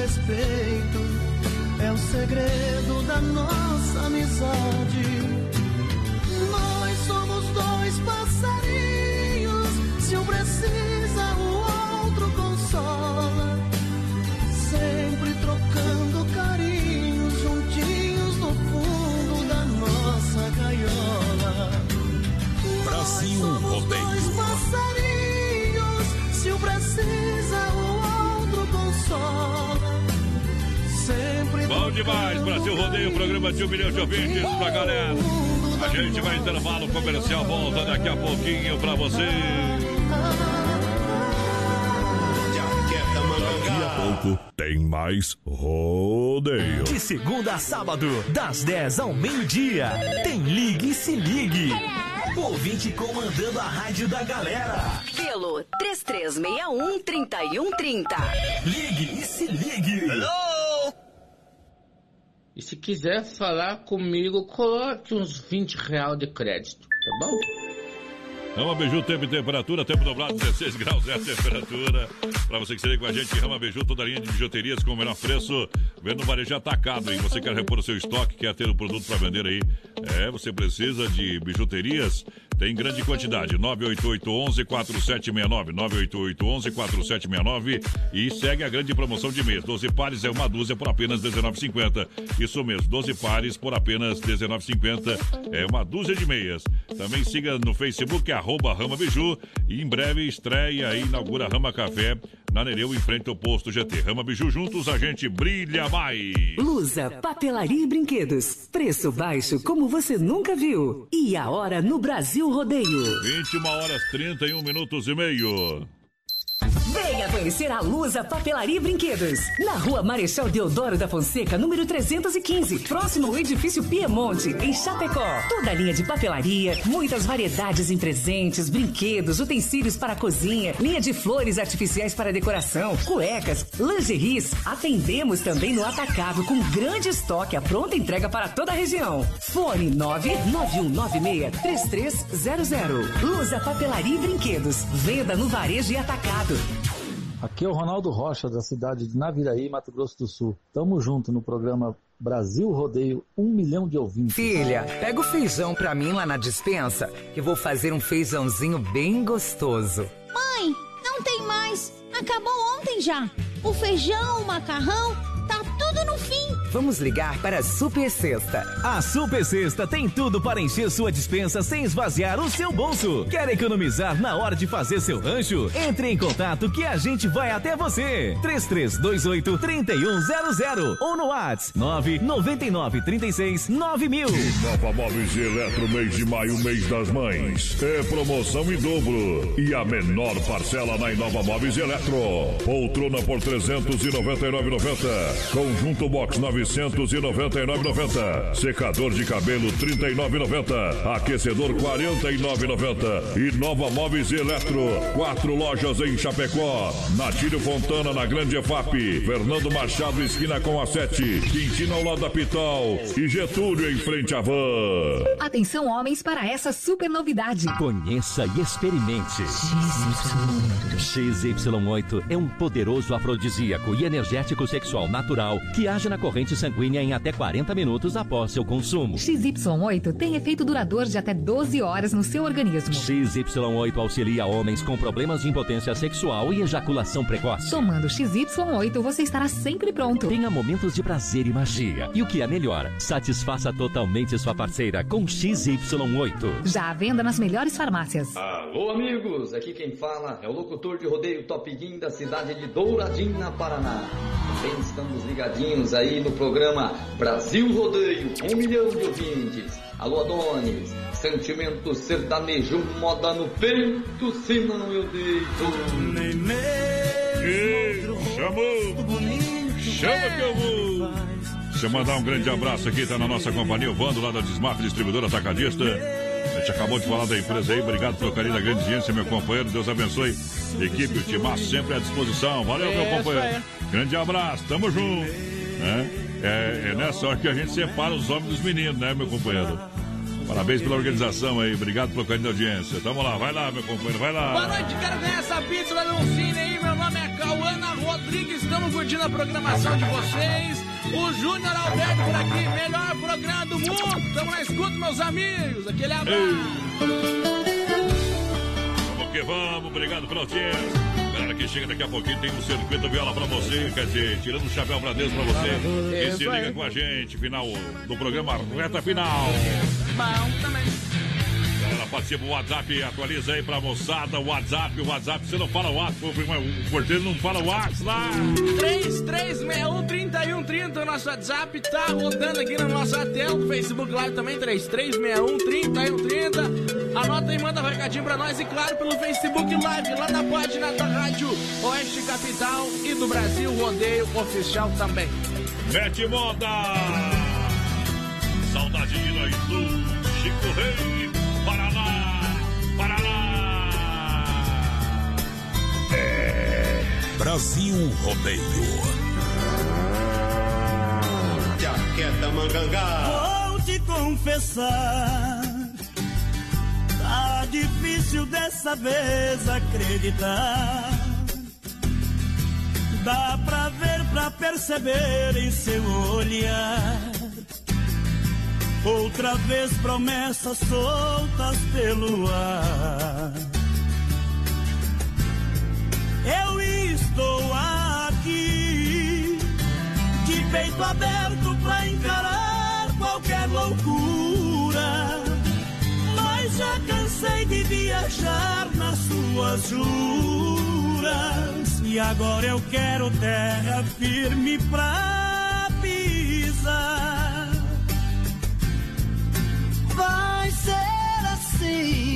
respeito é o segredo da nossa amizade. Demais, Brasil Rodeio, programa de um milhão de ouvintes pra galera. A gente vai intervalo comercial, volta daqui a pouquinho pra você. Daqui a pouco tem mais rodeio. De segunda a sábado, das 10 ao meio-dia, tem Ligue e Se Ligue. Ouvinte comandando a rádio da galera. Pelo 3361-3130. Ligue e Se Ligue. E se quiser falar comigo, coloque uns 20 real de crédito, tá bom? Rama Beiju, tempo e temperatura, tempo dobrado, 16 graus é a temperatura. Para você que se liga com a gente, Rama Beiju, toda a linha de bijuterias com o menor preço, vendo varejo atacado, hein? Você quer repor o seu estoque, quer ter o um produto para vender aí? É, você precisa de bijuterias, tem grande quantidade, 988 11 4769, 988 11 4769 e segue a grande promoção de mês, 12 pares é uma dúzia por apenas 19,50. Isso mesmo, 12 pares por apenas 19,50 é uma dúzia de meias. Também siga no Facebook, arroba Rama Biju. E em breve estreia e inaugura Rama Café na Nereu, em frente ao posto GT. Rama Biju juntos, a gente brilha mais. Lusa, papelaria e brinquedos. Preço baixo como você nunca viu. E a hora no Brasil Rodeio. 21 horas 31 minutos e meio. Venha conhecer a Lusa Papelaria e Brinquedos. Na rua Marechal Deodoro da Fonseca, número 315, próximo ao edifício Piemonte, em Chapecó. Toda a linha de papelaria, muitas variedades em presentes, brinquedos, utensílios para cozinha, linha de flores artificiais para decoração, cuecas, lingeries. Atendemos também no atacado com grande estoque, a pronta entrega para toda a região. Fone 991963300. Lusa Papelaria e Brinquedos. Venda no varejo e atacado. Aqui é o Ronaldo Rocha, da cidade de Naviraí, Mato Grosso do Sul. Tamo junto no programa Brasil Rodeio, um milhão de ouvintes. Filha, pega o feijão pra mim lá na dispensa, que vou fazer um feijãozinho bem gostoso. Mãe, não tem mais. Acabou ontem já. O feijão, o macarrão, tá tudo no fim. Vamos ligar para a Super Sexta. A Super Sexta tem tudo para encher sua dispensa sem esvaziar o seu bolso. Quer economizar na hora de fazer seu rancho? Entre em contato que a gente vai até você. 3328 3100 ou no WhatsApp 999 36 9000. Nova Móveis e Eletro, mês de maio, mês das mães. É promoção em dobro. E a menor parcela na Inova Móveis e Eletro. Poltrona por 399,90. Conjunto Box 999,90. Secador de cabelo 39,90. Aquecedor 49,90. E Nova Móveis e Eletro. Quatro lojas em Chapecó. Natílio Fontana na Grande EFAP. Fernando Machado esquina com a 7. Quintino ao lado da Pitol. E Getúlio em frente à van. Atenção homens para essa super novidade. Conheça e experimente. XY8 é um poderoso afrodisíaco e energético sexual natural que age na corrente sanguínea em até 40 minutos após seu consumo. XY8 tem efeito duradouro de até 12 horas no seu organismo. XY8 auxilia homens com problemas de impotência sexual e ejaculação precoce. Tomando XY8, você estará sempre pronto. Tenha momentos de prazer e magia. E o que é melhor, satisfaça totalmente sua parceira com XY8. Já à venda nas melhores farmácias. Alô, amigos! Aqui quem fala é o locutor de rodeio Top Guim da cidade de Douradina, Paraná. Também estamos ligadinhos aí no programa Brasil Rodeio, um milhão de ouvintes. Alô, Adonis, sentimento sertanejo, moda no peito, senão eu deito. Chamou! Chama que eu vou! Deixa eu mandar um grande abraço aqui, tá na nossa companhia, o Vando lá da Desmaf Distribuidora Atacadista. A gente acabou de falar da empresa aí, obrigado pelo carinho da grande audiência, meu companheiro, Deus abençoe. Equipe, o Timaço sempre à disposição, valeu, meu Isso companheiro. Grande abraço, tamo junto. né? É, é nessa hora que a gente separa os homens dos meninos, né, meu companheiro? Parabéns pela organização aí, obrigado pelo carinho da audiência. Tamo lá, vai lá, meu companheiro, vai lá. Boa noite, quero ganhar essa pizza lá no Cine aí. Meu nome é Cauana Rodrigues, estamos curtindo a programação de vocês. O Júnior Alberto por aqui, melhor programa do mundo. Tamo na escuta, meus amigos. Aquele abraço. Vamos que vamos, obrigado pela audiência. Galera que chega daqui a pouquinho tem um circuito viola pra você, quer dizer, tirando o chapéu pra Deus pra você. E se liga com a gente, final do programa Reta Final. Bom também. Participa o WhatsApp, atualiza aí pra moçada, o WhatsApp, o WhatsApp, você não fala o WhatsApp, o porteiro não fala o WhatsApp lá. 3361-3130, o nosso WhatsApp tá rodando aqui na nossa tela, o Facebook Live também, 3361-3130. Anota e manda um recadinho pra nós e claro pelo Facebook Live, lá na página da Rádio Oeste Capital e do Brasil Rodeio Oficial também. Mete moda! Saudade de nós do Chico Rei, Brasil Rodeio. Jaqueta mangangá. Vou te confessar, tá difícil dessa vez acreditar. Dá pra ver, pra perceber em seu olhar. Outra vez promessas soltas pelo ar. Eu estou aqui, de peito aberto pra encarar qualquer loucura. Mas já cansei de viajar nas suas juras. E agora eu quero terra firme pra pisar. Vai ser assim.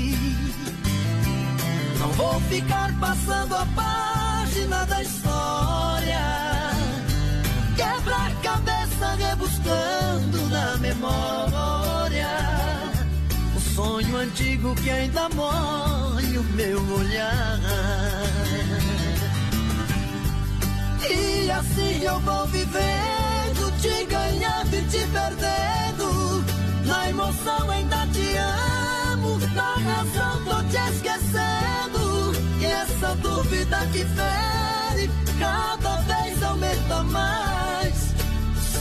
Vou ficar passando a página da história. Quebra a cabeça rebuscando na memória. O sonho antigo que ainda molha o meu olhar. E assim eu vou vivendo, te ganhando e te perdendo. Na emoção ainda te amo, na razão tô te esquecendo. Dúvida que fere, cada vez aumenta mais.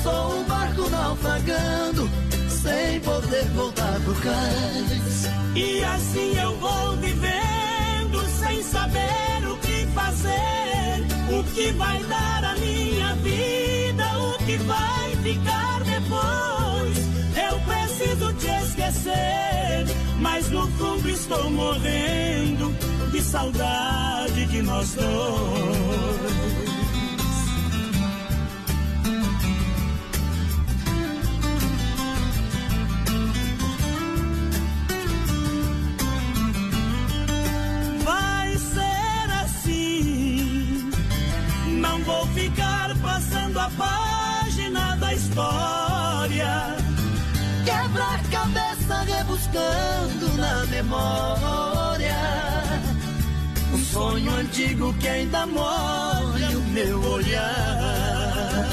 Sou um barco naufragando, sem poder voltar pro cais. E assim eu vou vivendo sem saber o que fazer, o que vai dar a minha vida, o que vai ficar depois. Eu preciso te esquecer, mas no fundo estou morrendo de saudade de nós dois. Vai ser assim. Não vou ficar passando a página da história. Quebra a cabeça rebuscando na memória. Sonho antigo que ainda molha o meu olhar.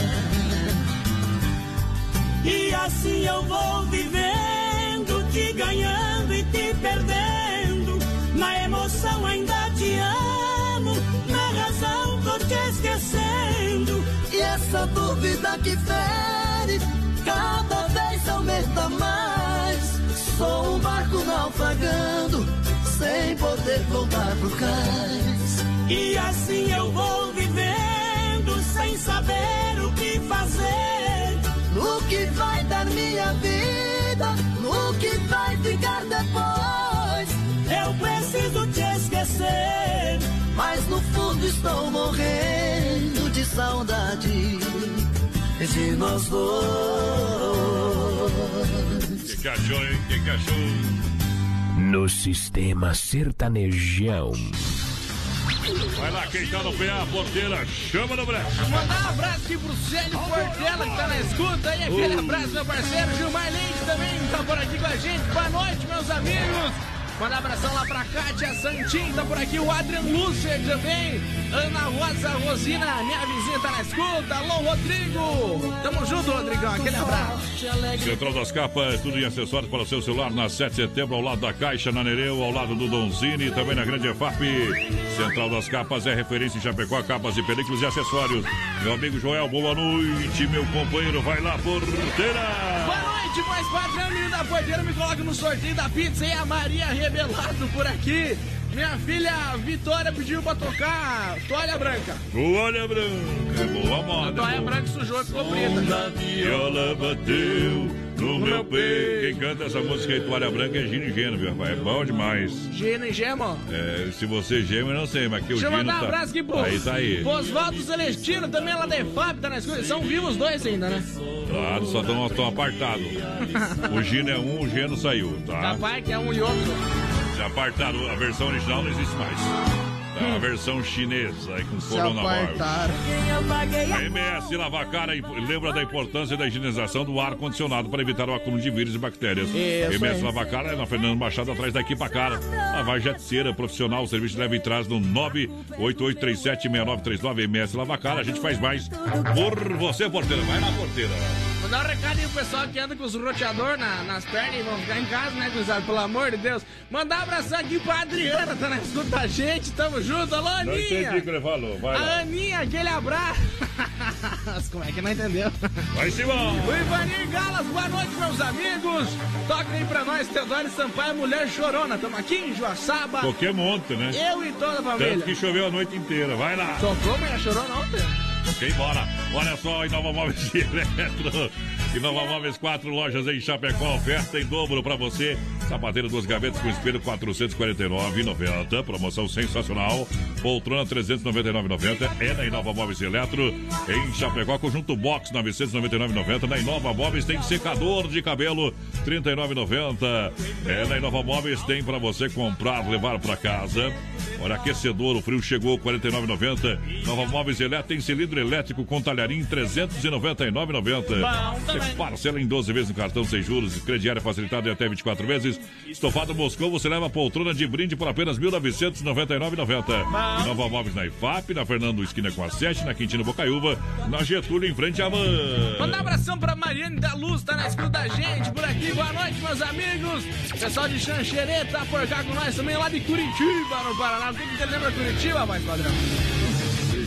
E assim eu vou vivendo, te ganhando e te perdendo. Na emoção ainda te amo, na razão tô te esquecendo. E essa dúvida que fere, cada vez aumenta mais. Sou um barco naufragando, sem poder voltar pro cais. E assim eu vou vivendo, sem saber o que fazer. No que vai dar minha vida, no que vai ficar depois. Eu preciso te esquecer, mas no fundo estou morrendo de saudade de nós dois. Que cachorro, hein? Que cachorro. No sistema sertanejão. Vai lá, quem tá no PA, porteira, chama no brecha. Mandar um abraço aqui pro Célio Portela, que tá na escuta aí. Aquele Uh. abraço, meu parceiro Gilmar Leite também, tá por aqui com a gente. Boa noite, meus amigos. Manda abração lá pra Kátia Santin, tá por aqui o Adrian Lúcia também. Ana Rosa Rosina, minha vizinha tá na escuta. Alô, Rodrigo. Tamo junto, Rodrigão. Aquele abraço. Central das Capas, tudo em acessórios para o seu celular na 7 de setembro, ao lado da Caixa, na Nereu, ao lado do Donzini, também na Grande EFAP. Central das Capas é referência em Chapecó, capas e películas e acessórios. Meu amigo Joel, boa noite, meu companheiro, vai lá, porteira! Boa noite, voz padrão, menino da porteira. Me coloca no sorteio da pizza e a Maria Rebelado por aqui. Minha filha Vitória pediu pra tocar toalha branca. Toalha branca, é boa A moda. toalha branca sujou e ficou preta. Viola bateu no meu peito. Quem canta essa música aí, Toalha Branca, é Gino e Geno, viu, rapaz? É bom demais. Gina e Gema. É, se você gema, eu não sei, mas aqui o Deixa eu Gino mandar um tá... abraço aqui pro Aí tá aí. Oswaldo Celestino, também lá da EFAP, tá na escuta. São vivos os dois ainda, né? Claro, só estão apartados. O Gino é um, o Geno saiu, tá? Capaz que é um e outro. Já apartaram, a versão original não existe mais. A versão chinesa aí com coronavírus. A MS Lavacara lembra da importância da higienização do ar-condicionado para evitar o acúmulo de vírus e bactérias. Isso MS aí. Lavacara é na Fernando Machado, atrás da Equipa Cara. Lavagem de cera profissional, o serviço leva e traz no 988376939 MS Lavacara. A gente faz mais por você, porteira. Vai lá, porteira. Mandar um recadinho pro pessoal que anda com os roteador na, nas pernas e vão ficar em casa, né, cruzado? Pelo amor de Deus. Mandar um abração aqui pra Adriana, tá na escuta a gente, tamo junto. Alô, Aninha. Não entendi o que ele falou, vai A lá. Aninha, aquele abraço. Como é que não entendeu? Vai, Simão. O Ivanir Galas, boa noite, meus amigos. Toca aí pra nós, Teodoro Sampaio, Mulher Chorona. Tamo aqui em Joaçaba. Qualquer monte, né? Eu e toda a família. Tanto que choveu a noite inteira. Vai lá. Soprou Mulher Chorona ontem? Ok, bora. Olha só, Inova Móveis e Eletro. Inova Móveis, quatro lojas em Chapecó. Oferta em dobro pra você. Sapateiro dos gavetas com espelho 449,90. Promoção sensacional. Poltrona 399,90. É na Inova Móveis Eletro. Em Chapecó, conjunto box 999,90. Na Inova Móveis tem secador de cabelo 39,90. É na Inova Móveis tem pra você comprar, levar pra casa. Olha, aquecedor, o frio chegou 49,90. Nova Móveis Eletro tem cilindro elétrico com talharim 399,90. Parcela em 12 vezes no cartão sem juros, crediário facilitado em até 24 vezes. Estofado Moscou, você leva poltrona de brinde por apenas 1.999,90. Nova Móveis na IFAP, na Fernando Esquina com a 7, na Quintino Bocaiúva, na Getúlio em frente à van. Mandar um abração pra Mariane da Luz, tá na escuta da gente por aqui. Boa noite, meus amigos. Pessoal de Xanxerê tá por cá com nós também, lá de Curitiba, no Paraná. Tudo que lembra Curitiba, vai, padrão?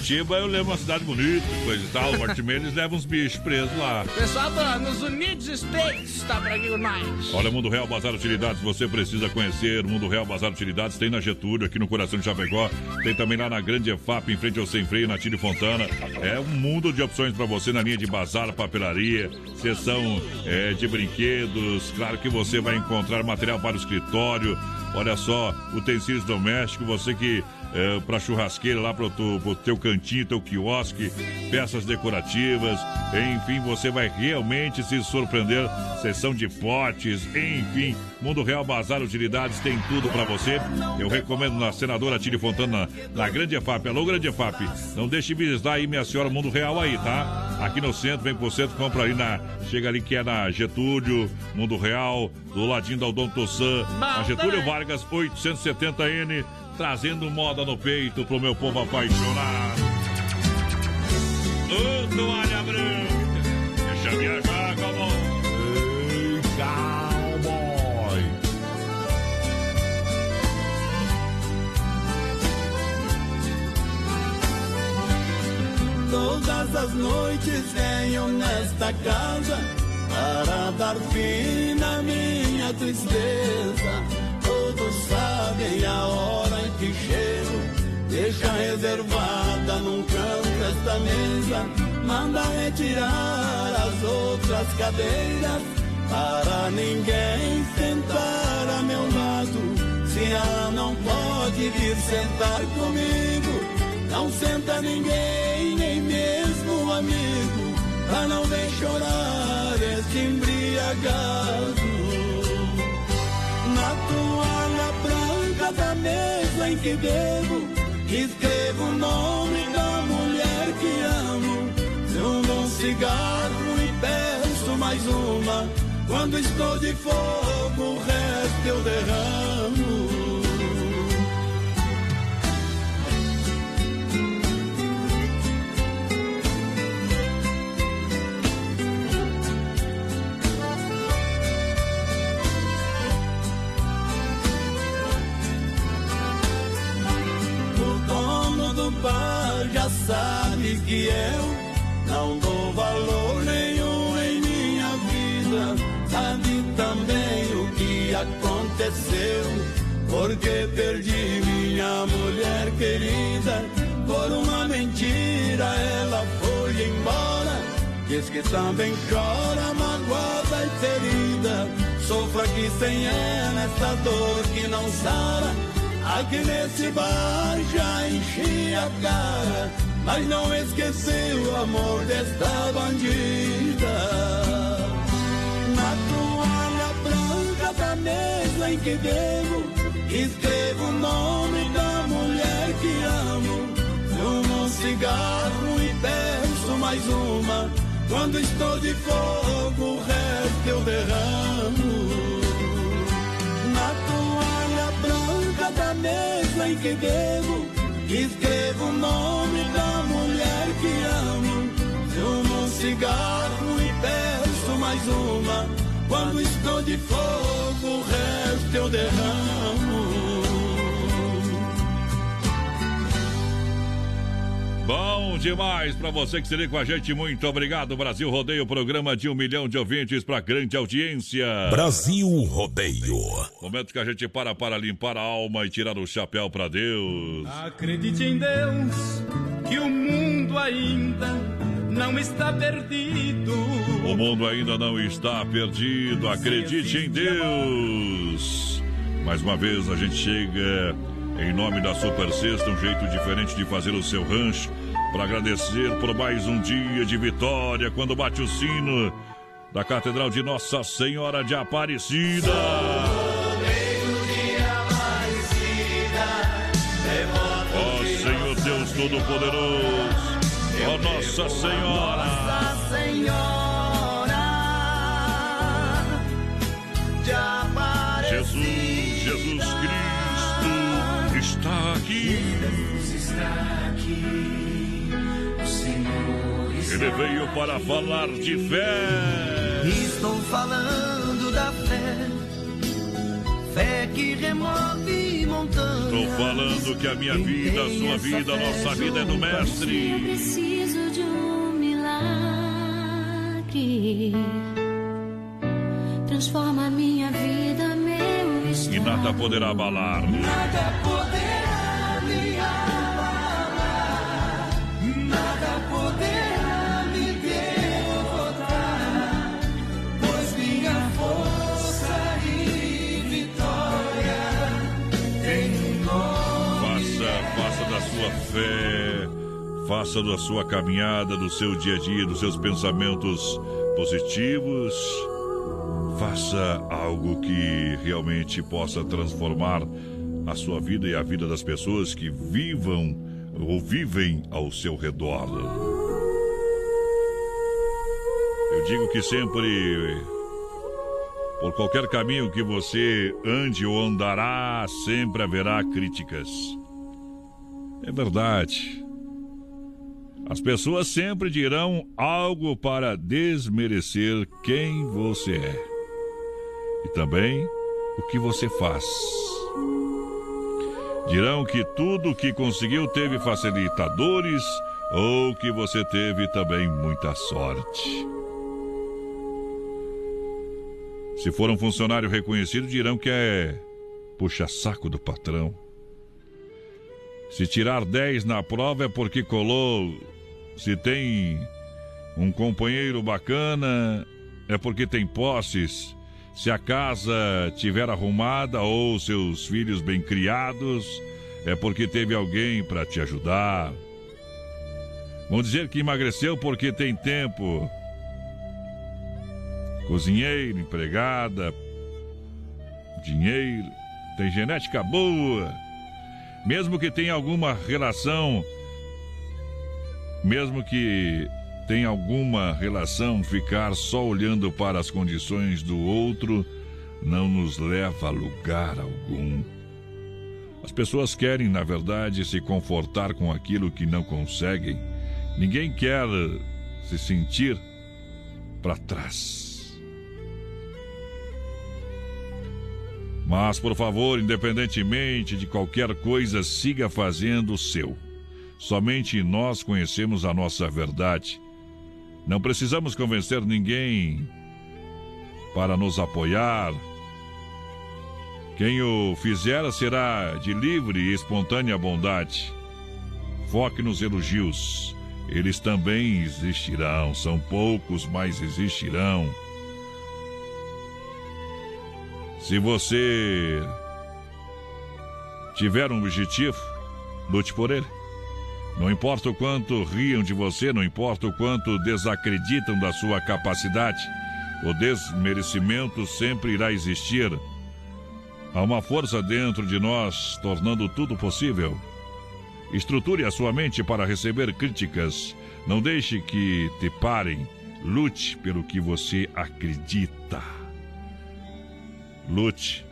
Curitiba, eu lembro uma cidade bonita, coisa e tal. O eles levam uns bichos presos lá. Pessoal do, nos Unidos States tá por aqui nós. Olha, Mundo Real Bazar Utilidades, você precisa conhecer. Mundo Real Bazar Utilidades tem na Getúlio, aqui no coração de Chapecó. Tem também lá na Grande EFAP, em frente ao Sem Freio, na Tire Fontana. É um mundo de opções para você na linha de bazar, papelaria, seção é, de brinquedos. Claro que você vai encontrar material para o escritório. Olha só, utensílios domésticos, você que é, para churrasqueira lá pro, tu, pro teu cantinho, teu quiosque, peças decorativas, enfim, você vai realmente se surpreender. Seção de potes, enfim, Mundo Real Bazar Utilidades tem tudo para você. Eu recomendo na Senadora Tire Fontana, na Grande EFAP. Alô, Grande EFAP, não deixe de visitar aí, minha senhora, Mundo Real aí, tá? Aqui no centro, vem pro centro, compra ali na. Chega ali que é na Getúlio, Mundo Real, do ladinho da Odon Tossan, na Getúlio Vargas 870N trazendo moda no peito pro meu povo apaixonado. Ô, toalha branca, deixa viajar, cowboy. Ei, cowboy. Todas as noites venho nesta casa para dar fim na minha tristeza. Sabem a hora em que chego. Deixa reservada num canto esta mesa. Manda retirar as outras cadeiras para ninguém sentar a meu lado. Se ela não pode vir sentar comigo, não senta ninguém, nem mesmo amigo, pra não ver chorar este embriagado. Branca da mesa em que bebo, escrevo o nome da mulher que amo. Fumo um cigarro e peço mais uma. Quando estou de fogo, o resto eu derramo. Dono do bar já sabe que eu não dou valor nenhum em minha vida. Sabe também o que aconteceu, porque perdi minha mulher querida. Por uma mentira ela foi embora. Diz que também chora magoada e ferida. Sofra aqui sem ela essa dor que não sara. Aqui bar já enchi a cara, mas não esqueci o amor desta bandida. Na toalha branca da mesa em que bebo, escrevo o nome da mulher que amo. Fumo um cigarro e peço mais uma. Quando estou de fogo, o resto eu derramo. Da mesa em que bebo, escrevo o nome da mulher que amo. Fumo um cigarro e peço mais uma. Quando estou de fogo, o resto eu derramo. Bom demais para você que se liga com a gente. Muito obrigado, Brasil Rodeio, programa de um milhão de ouvintes para grande audiência. Brasil Rodeio. Momento que a gente para para limpar a alma e tirar o chapéu para Deus. Acredite em Deus, que o mundo ainda não está perdido. O mundo ainda não está perdido. Acredite em Deus. Mais uma vez a gente chega em nome da Super Sexta, um jeito diferente de fazer o seu rancho. Para agradecer por mais um dia de vitória quando bate o sino da Catedral de Nossa Senhora de Aparecida. Ó Senhor Deus Todo-Poderoso, ó Nossa Senhora. Nossa Senhora de Aparecida. Jesus, Jesus Cristo está aqui. está aqui. Ele veio para falar de fé. Estou falando da fé, fé que remove montanhas. Estou falando que a minha vida, a sua vida, a nossa vida é do Eu Mestre. preciso de um milagre. Transforma a minha vida, meu estado. E nada poderá abalar. Nada poderá faça da sua caminhada, do seu dia a dia, dos seus pensamentos positivos. Faça algo que realmente possa transformar a sua vida e a vida das pessoas que vivam ou vivem ao seu redor. Eu digo que sempre por qualquer caminho que você ande ou andará, sempre haverá críticas. É verdade. As pessoas sempre dirão algo para desmerecer quem você é. E também o que você faz. Dirão que tudo que conseguiu teve facilitadores ou que você teve também muita sorte. Se for um funcionário reconhecido, dirão que é puxa-saco do patrão. Se tirar 10 na prova é porque colou. Se tem um companheiro bacana, é porque tem posses. Se a casa tiver arrumada ou seus filhos bem criados, é porque teve alguém para te ajudar. Vão dizer que emagreceu porque tem tempo. Cozinheiro, empregada, dinheiro, tem genética boa. Mesmo que tenha alguma relação, mesmo que tenha alguma relação, ficar só olhando para as condições do outro não nos leva a lugar algum. As pessoas querem, na verdade, se confortar com aquilo que não conseguem. Ninguém quer se sentir para trás. Mas, por favor, independentemente de qualquer coisa, siga fazendo o seu. Somente nós conhecemos a nossa verdade. Não precisamos convencer ninguém para nos apoiar. Quem o fizer será de livre e espontânea bondade. Foque nos elogios. Eles também existirão. São poucos, mas existirão. Se você tiver um objetivo, lute por ele. Não importa o quanto riam de você, não importa o quanto desacreditam da sua capacidade, o desmerecimento sempre irá existir. Há uma força dentro de nós tornando tudo possível. Estruture a sua mente para receber críticas. Não deixe que te parem. Lute pelo que você acredita. Lute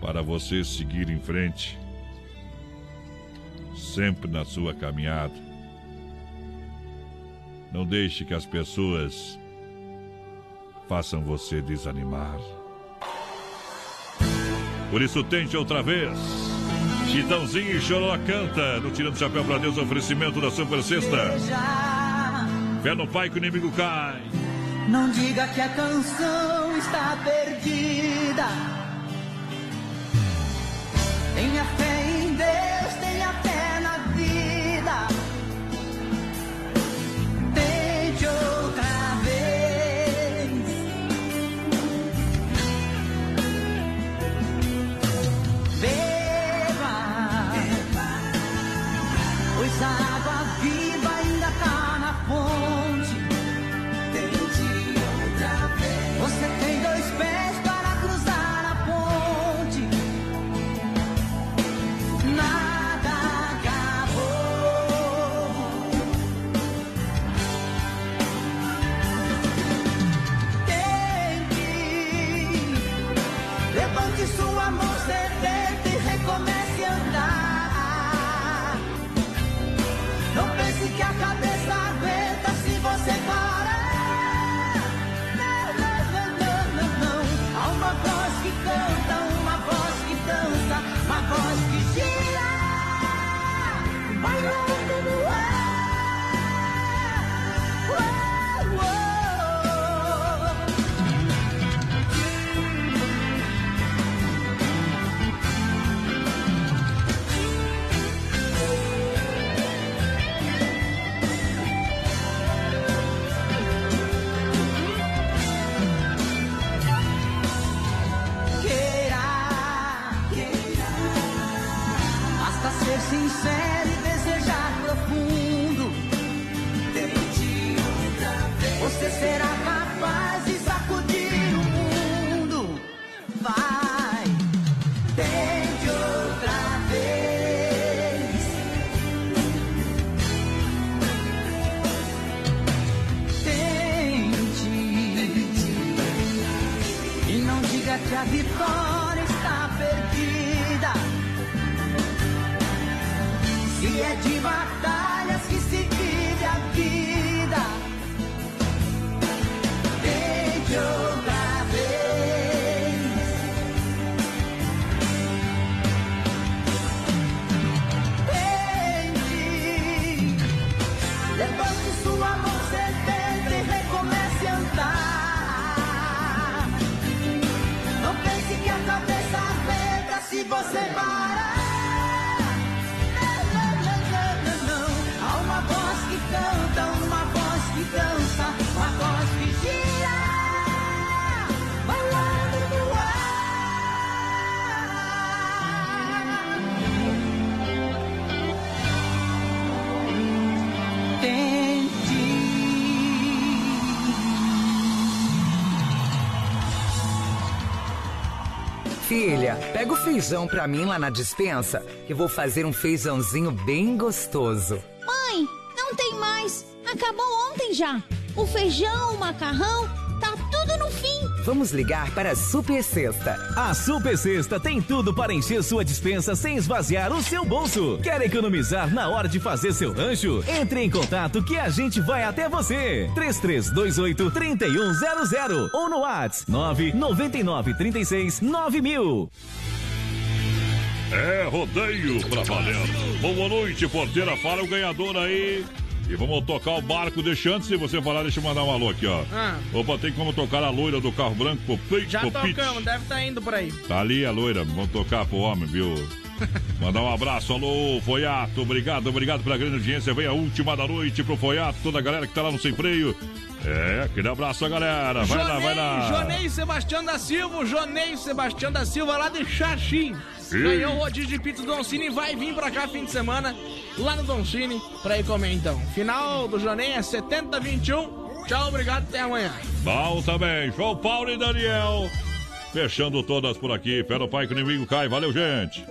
para você seguir em frente, sempre na sua caminhada. Não deixe que as pessoas façam você desanimar. Por isso tente outra vez. Chitãozinho e Choró canta no Tirando Chapéu pra Deus, oferecimento da Super Sexta. Fé no pai que o inimigo cai. Não diga que a canção está perdida. Tenha fé em Deus, pega o feijão pra mim lá na dispensa, que vou fazer um feijãozinho bem gostoso. Mãe, não tem mais. Acabou ontem já. O feijão, o macarrão, tá tudo no fim. Vamos ligar para a Super Sexta. A Super Sexta tem tudo para encher sua dispensa sem esvaziar o seu bolso. Quer economizar na hora de fazer seu rancho? Entre em contato que a gente vai até você. 3328 3100 ou no WhatsApp 999 36 9000. É rodeio pra valer. Boa noite, porteira. Fala o ganhador aí. E vamos tocar o barco. Deixa antes de você falar, deixa eu mandar um alô aqui, ó. Ah. Opa, tem como tocar a loira do carro branco pro, Pi- Já pro tocamos, deve estar indo por aí. Tá ali a loira, vamos tocar pro homem, viu? Mandar um abraço, alô, Foiato, obrigado, obrigado pela grande audiência. Vem a última da noite pro Foiato, toda a galera que tá lá no Sem Freio. É, aquele abraço, galera. Vai lá, vai lá. Jonei Sebastião da Silva, Jonei Sebastião da Silva lá de Xaxim. Ganhou o rodízio de pizza do Don Cine e vai vir pra cá fim de semana, lá no Don Cine, pra ir comer então. Final do Jonei é 70-21. Tchau, obrigado, até amanhã. Bom também, João Paulo e Daniel. Fechando todas por aqui. Pera o pai que o inimigo cai. Valeu, gente.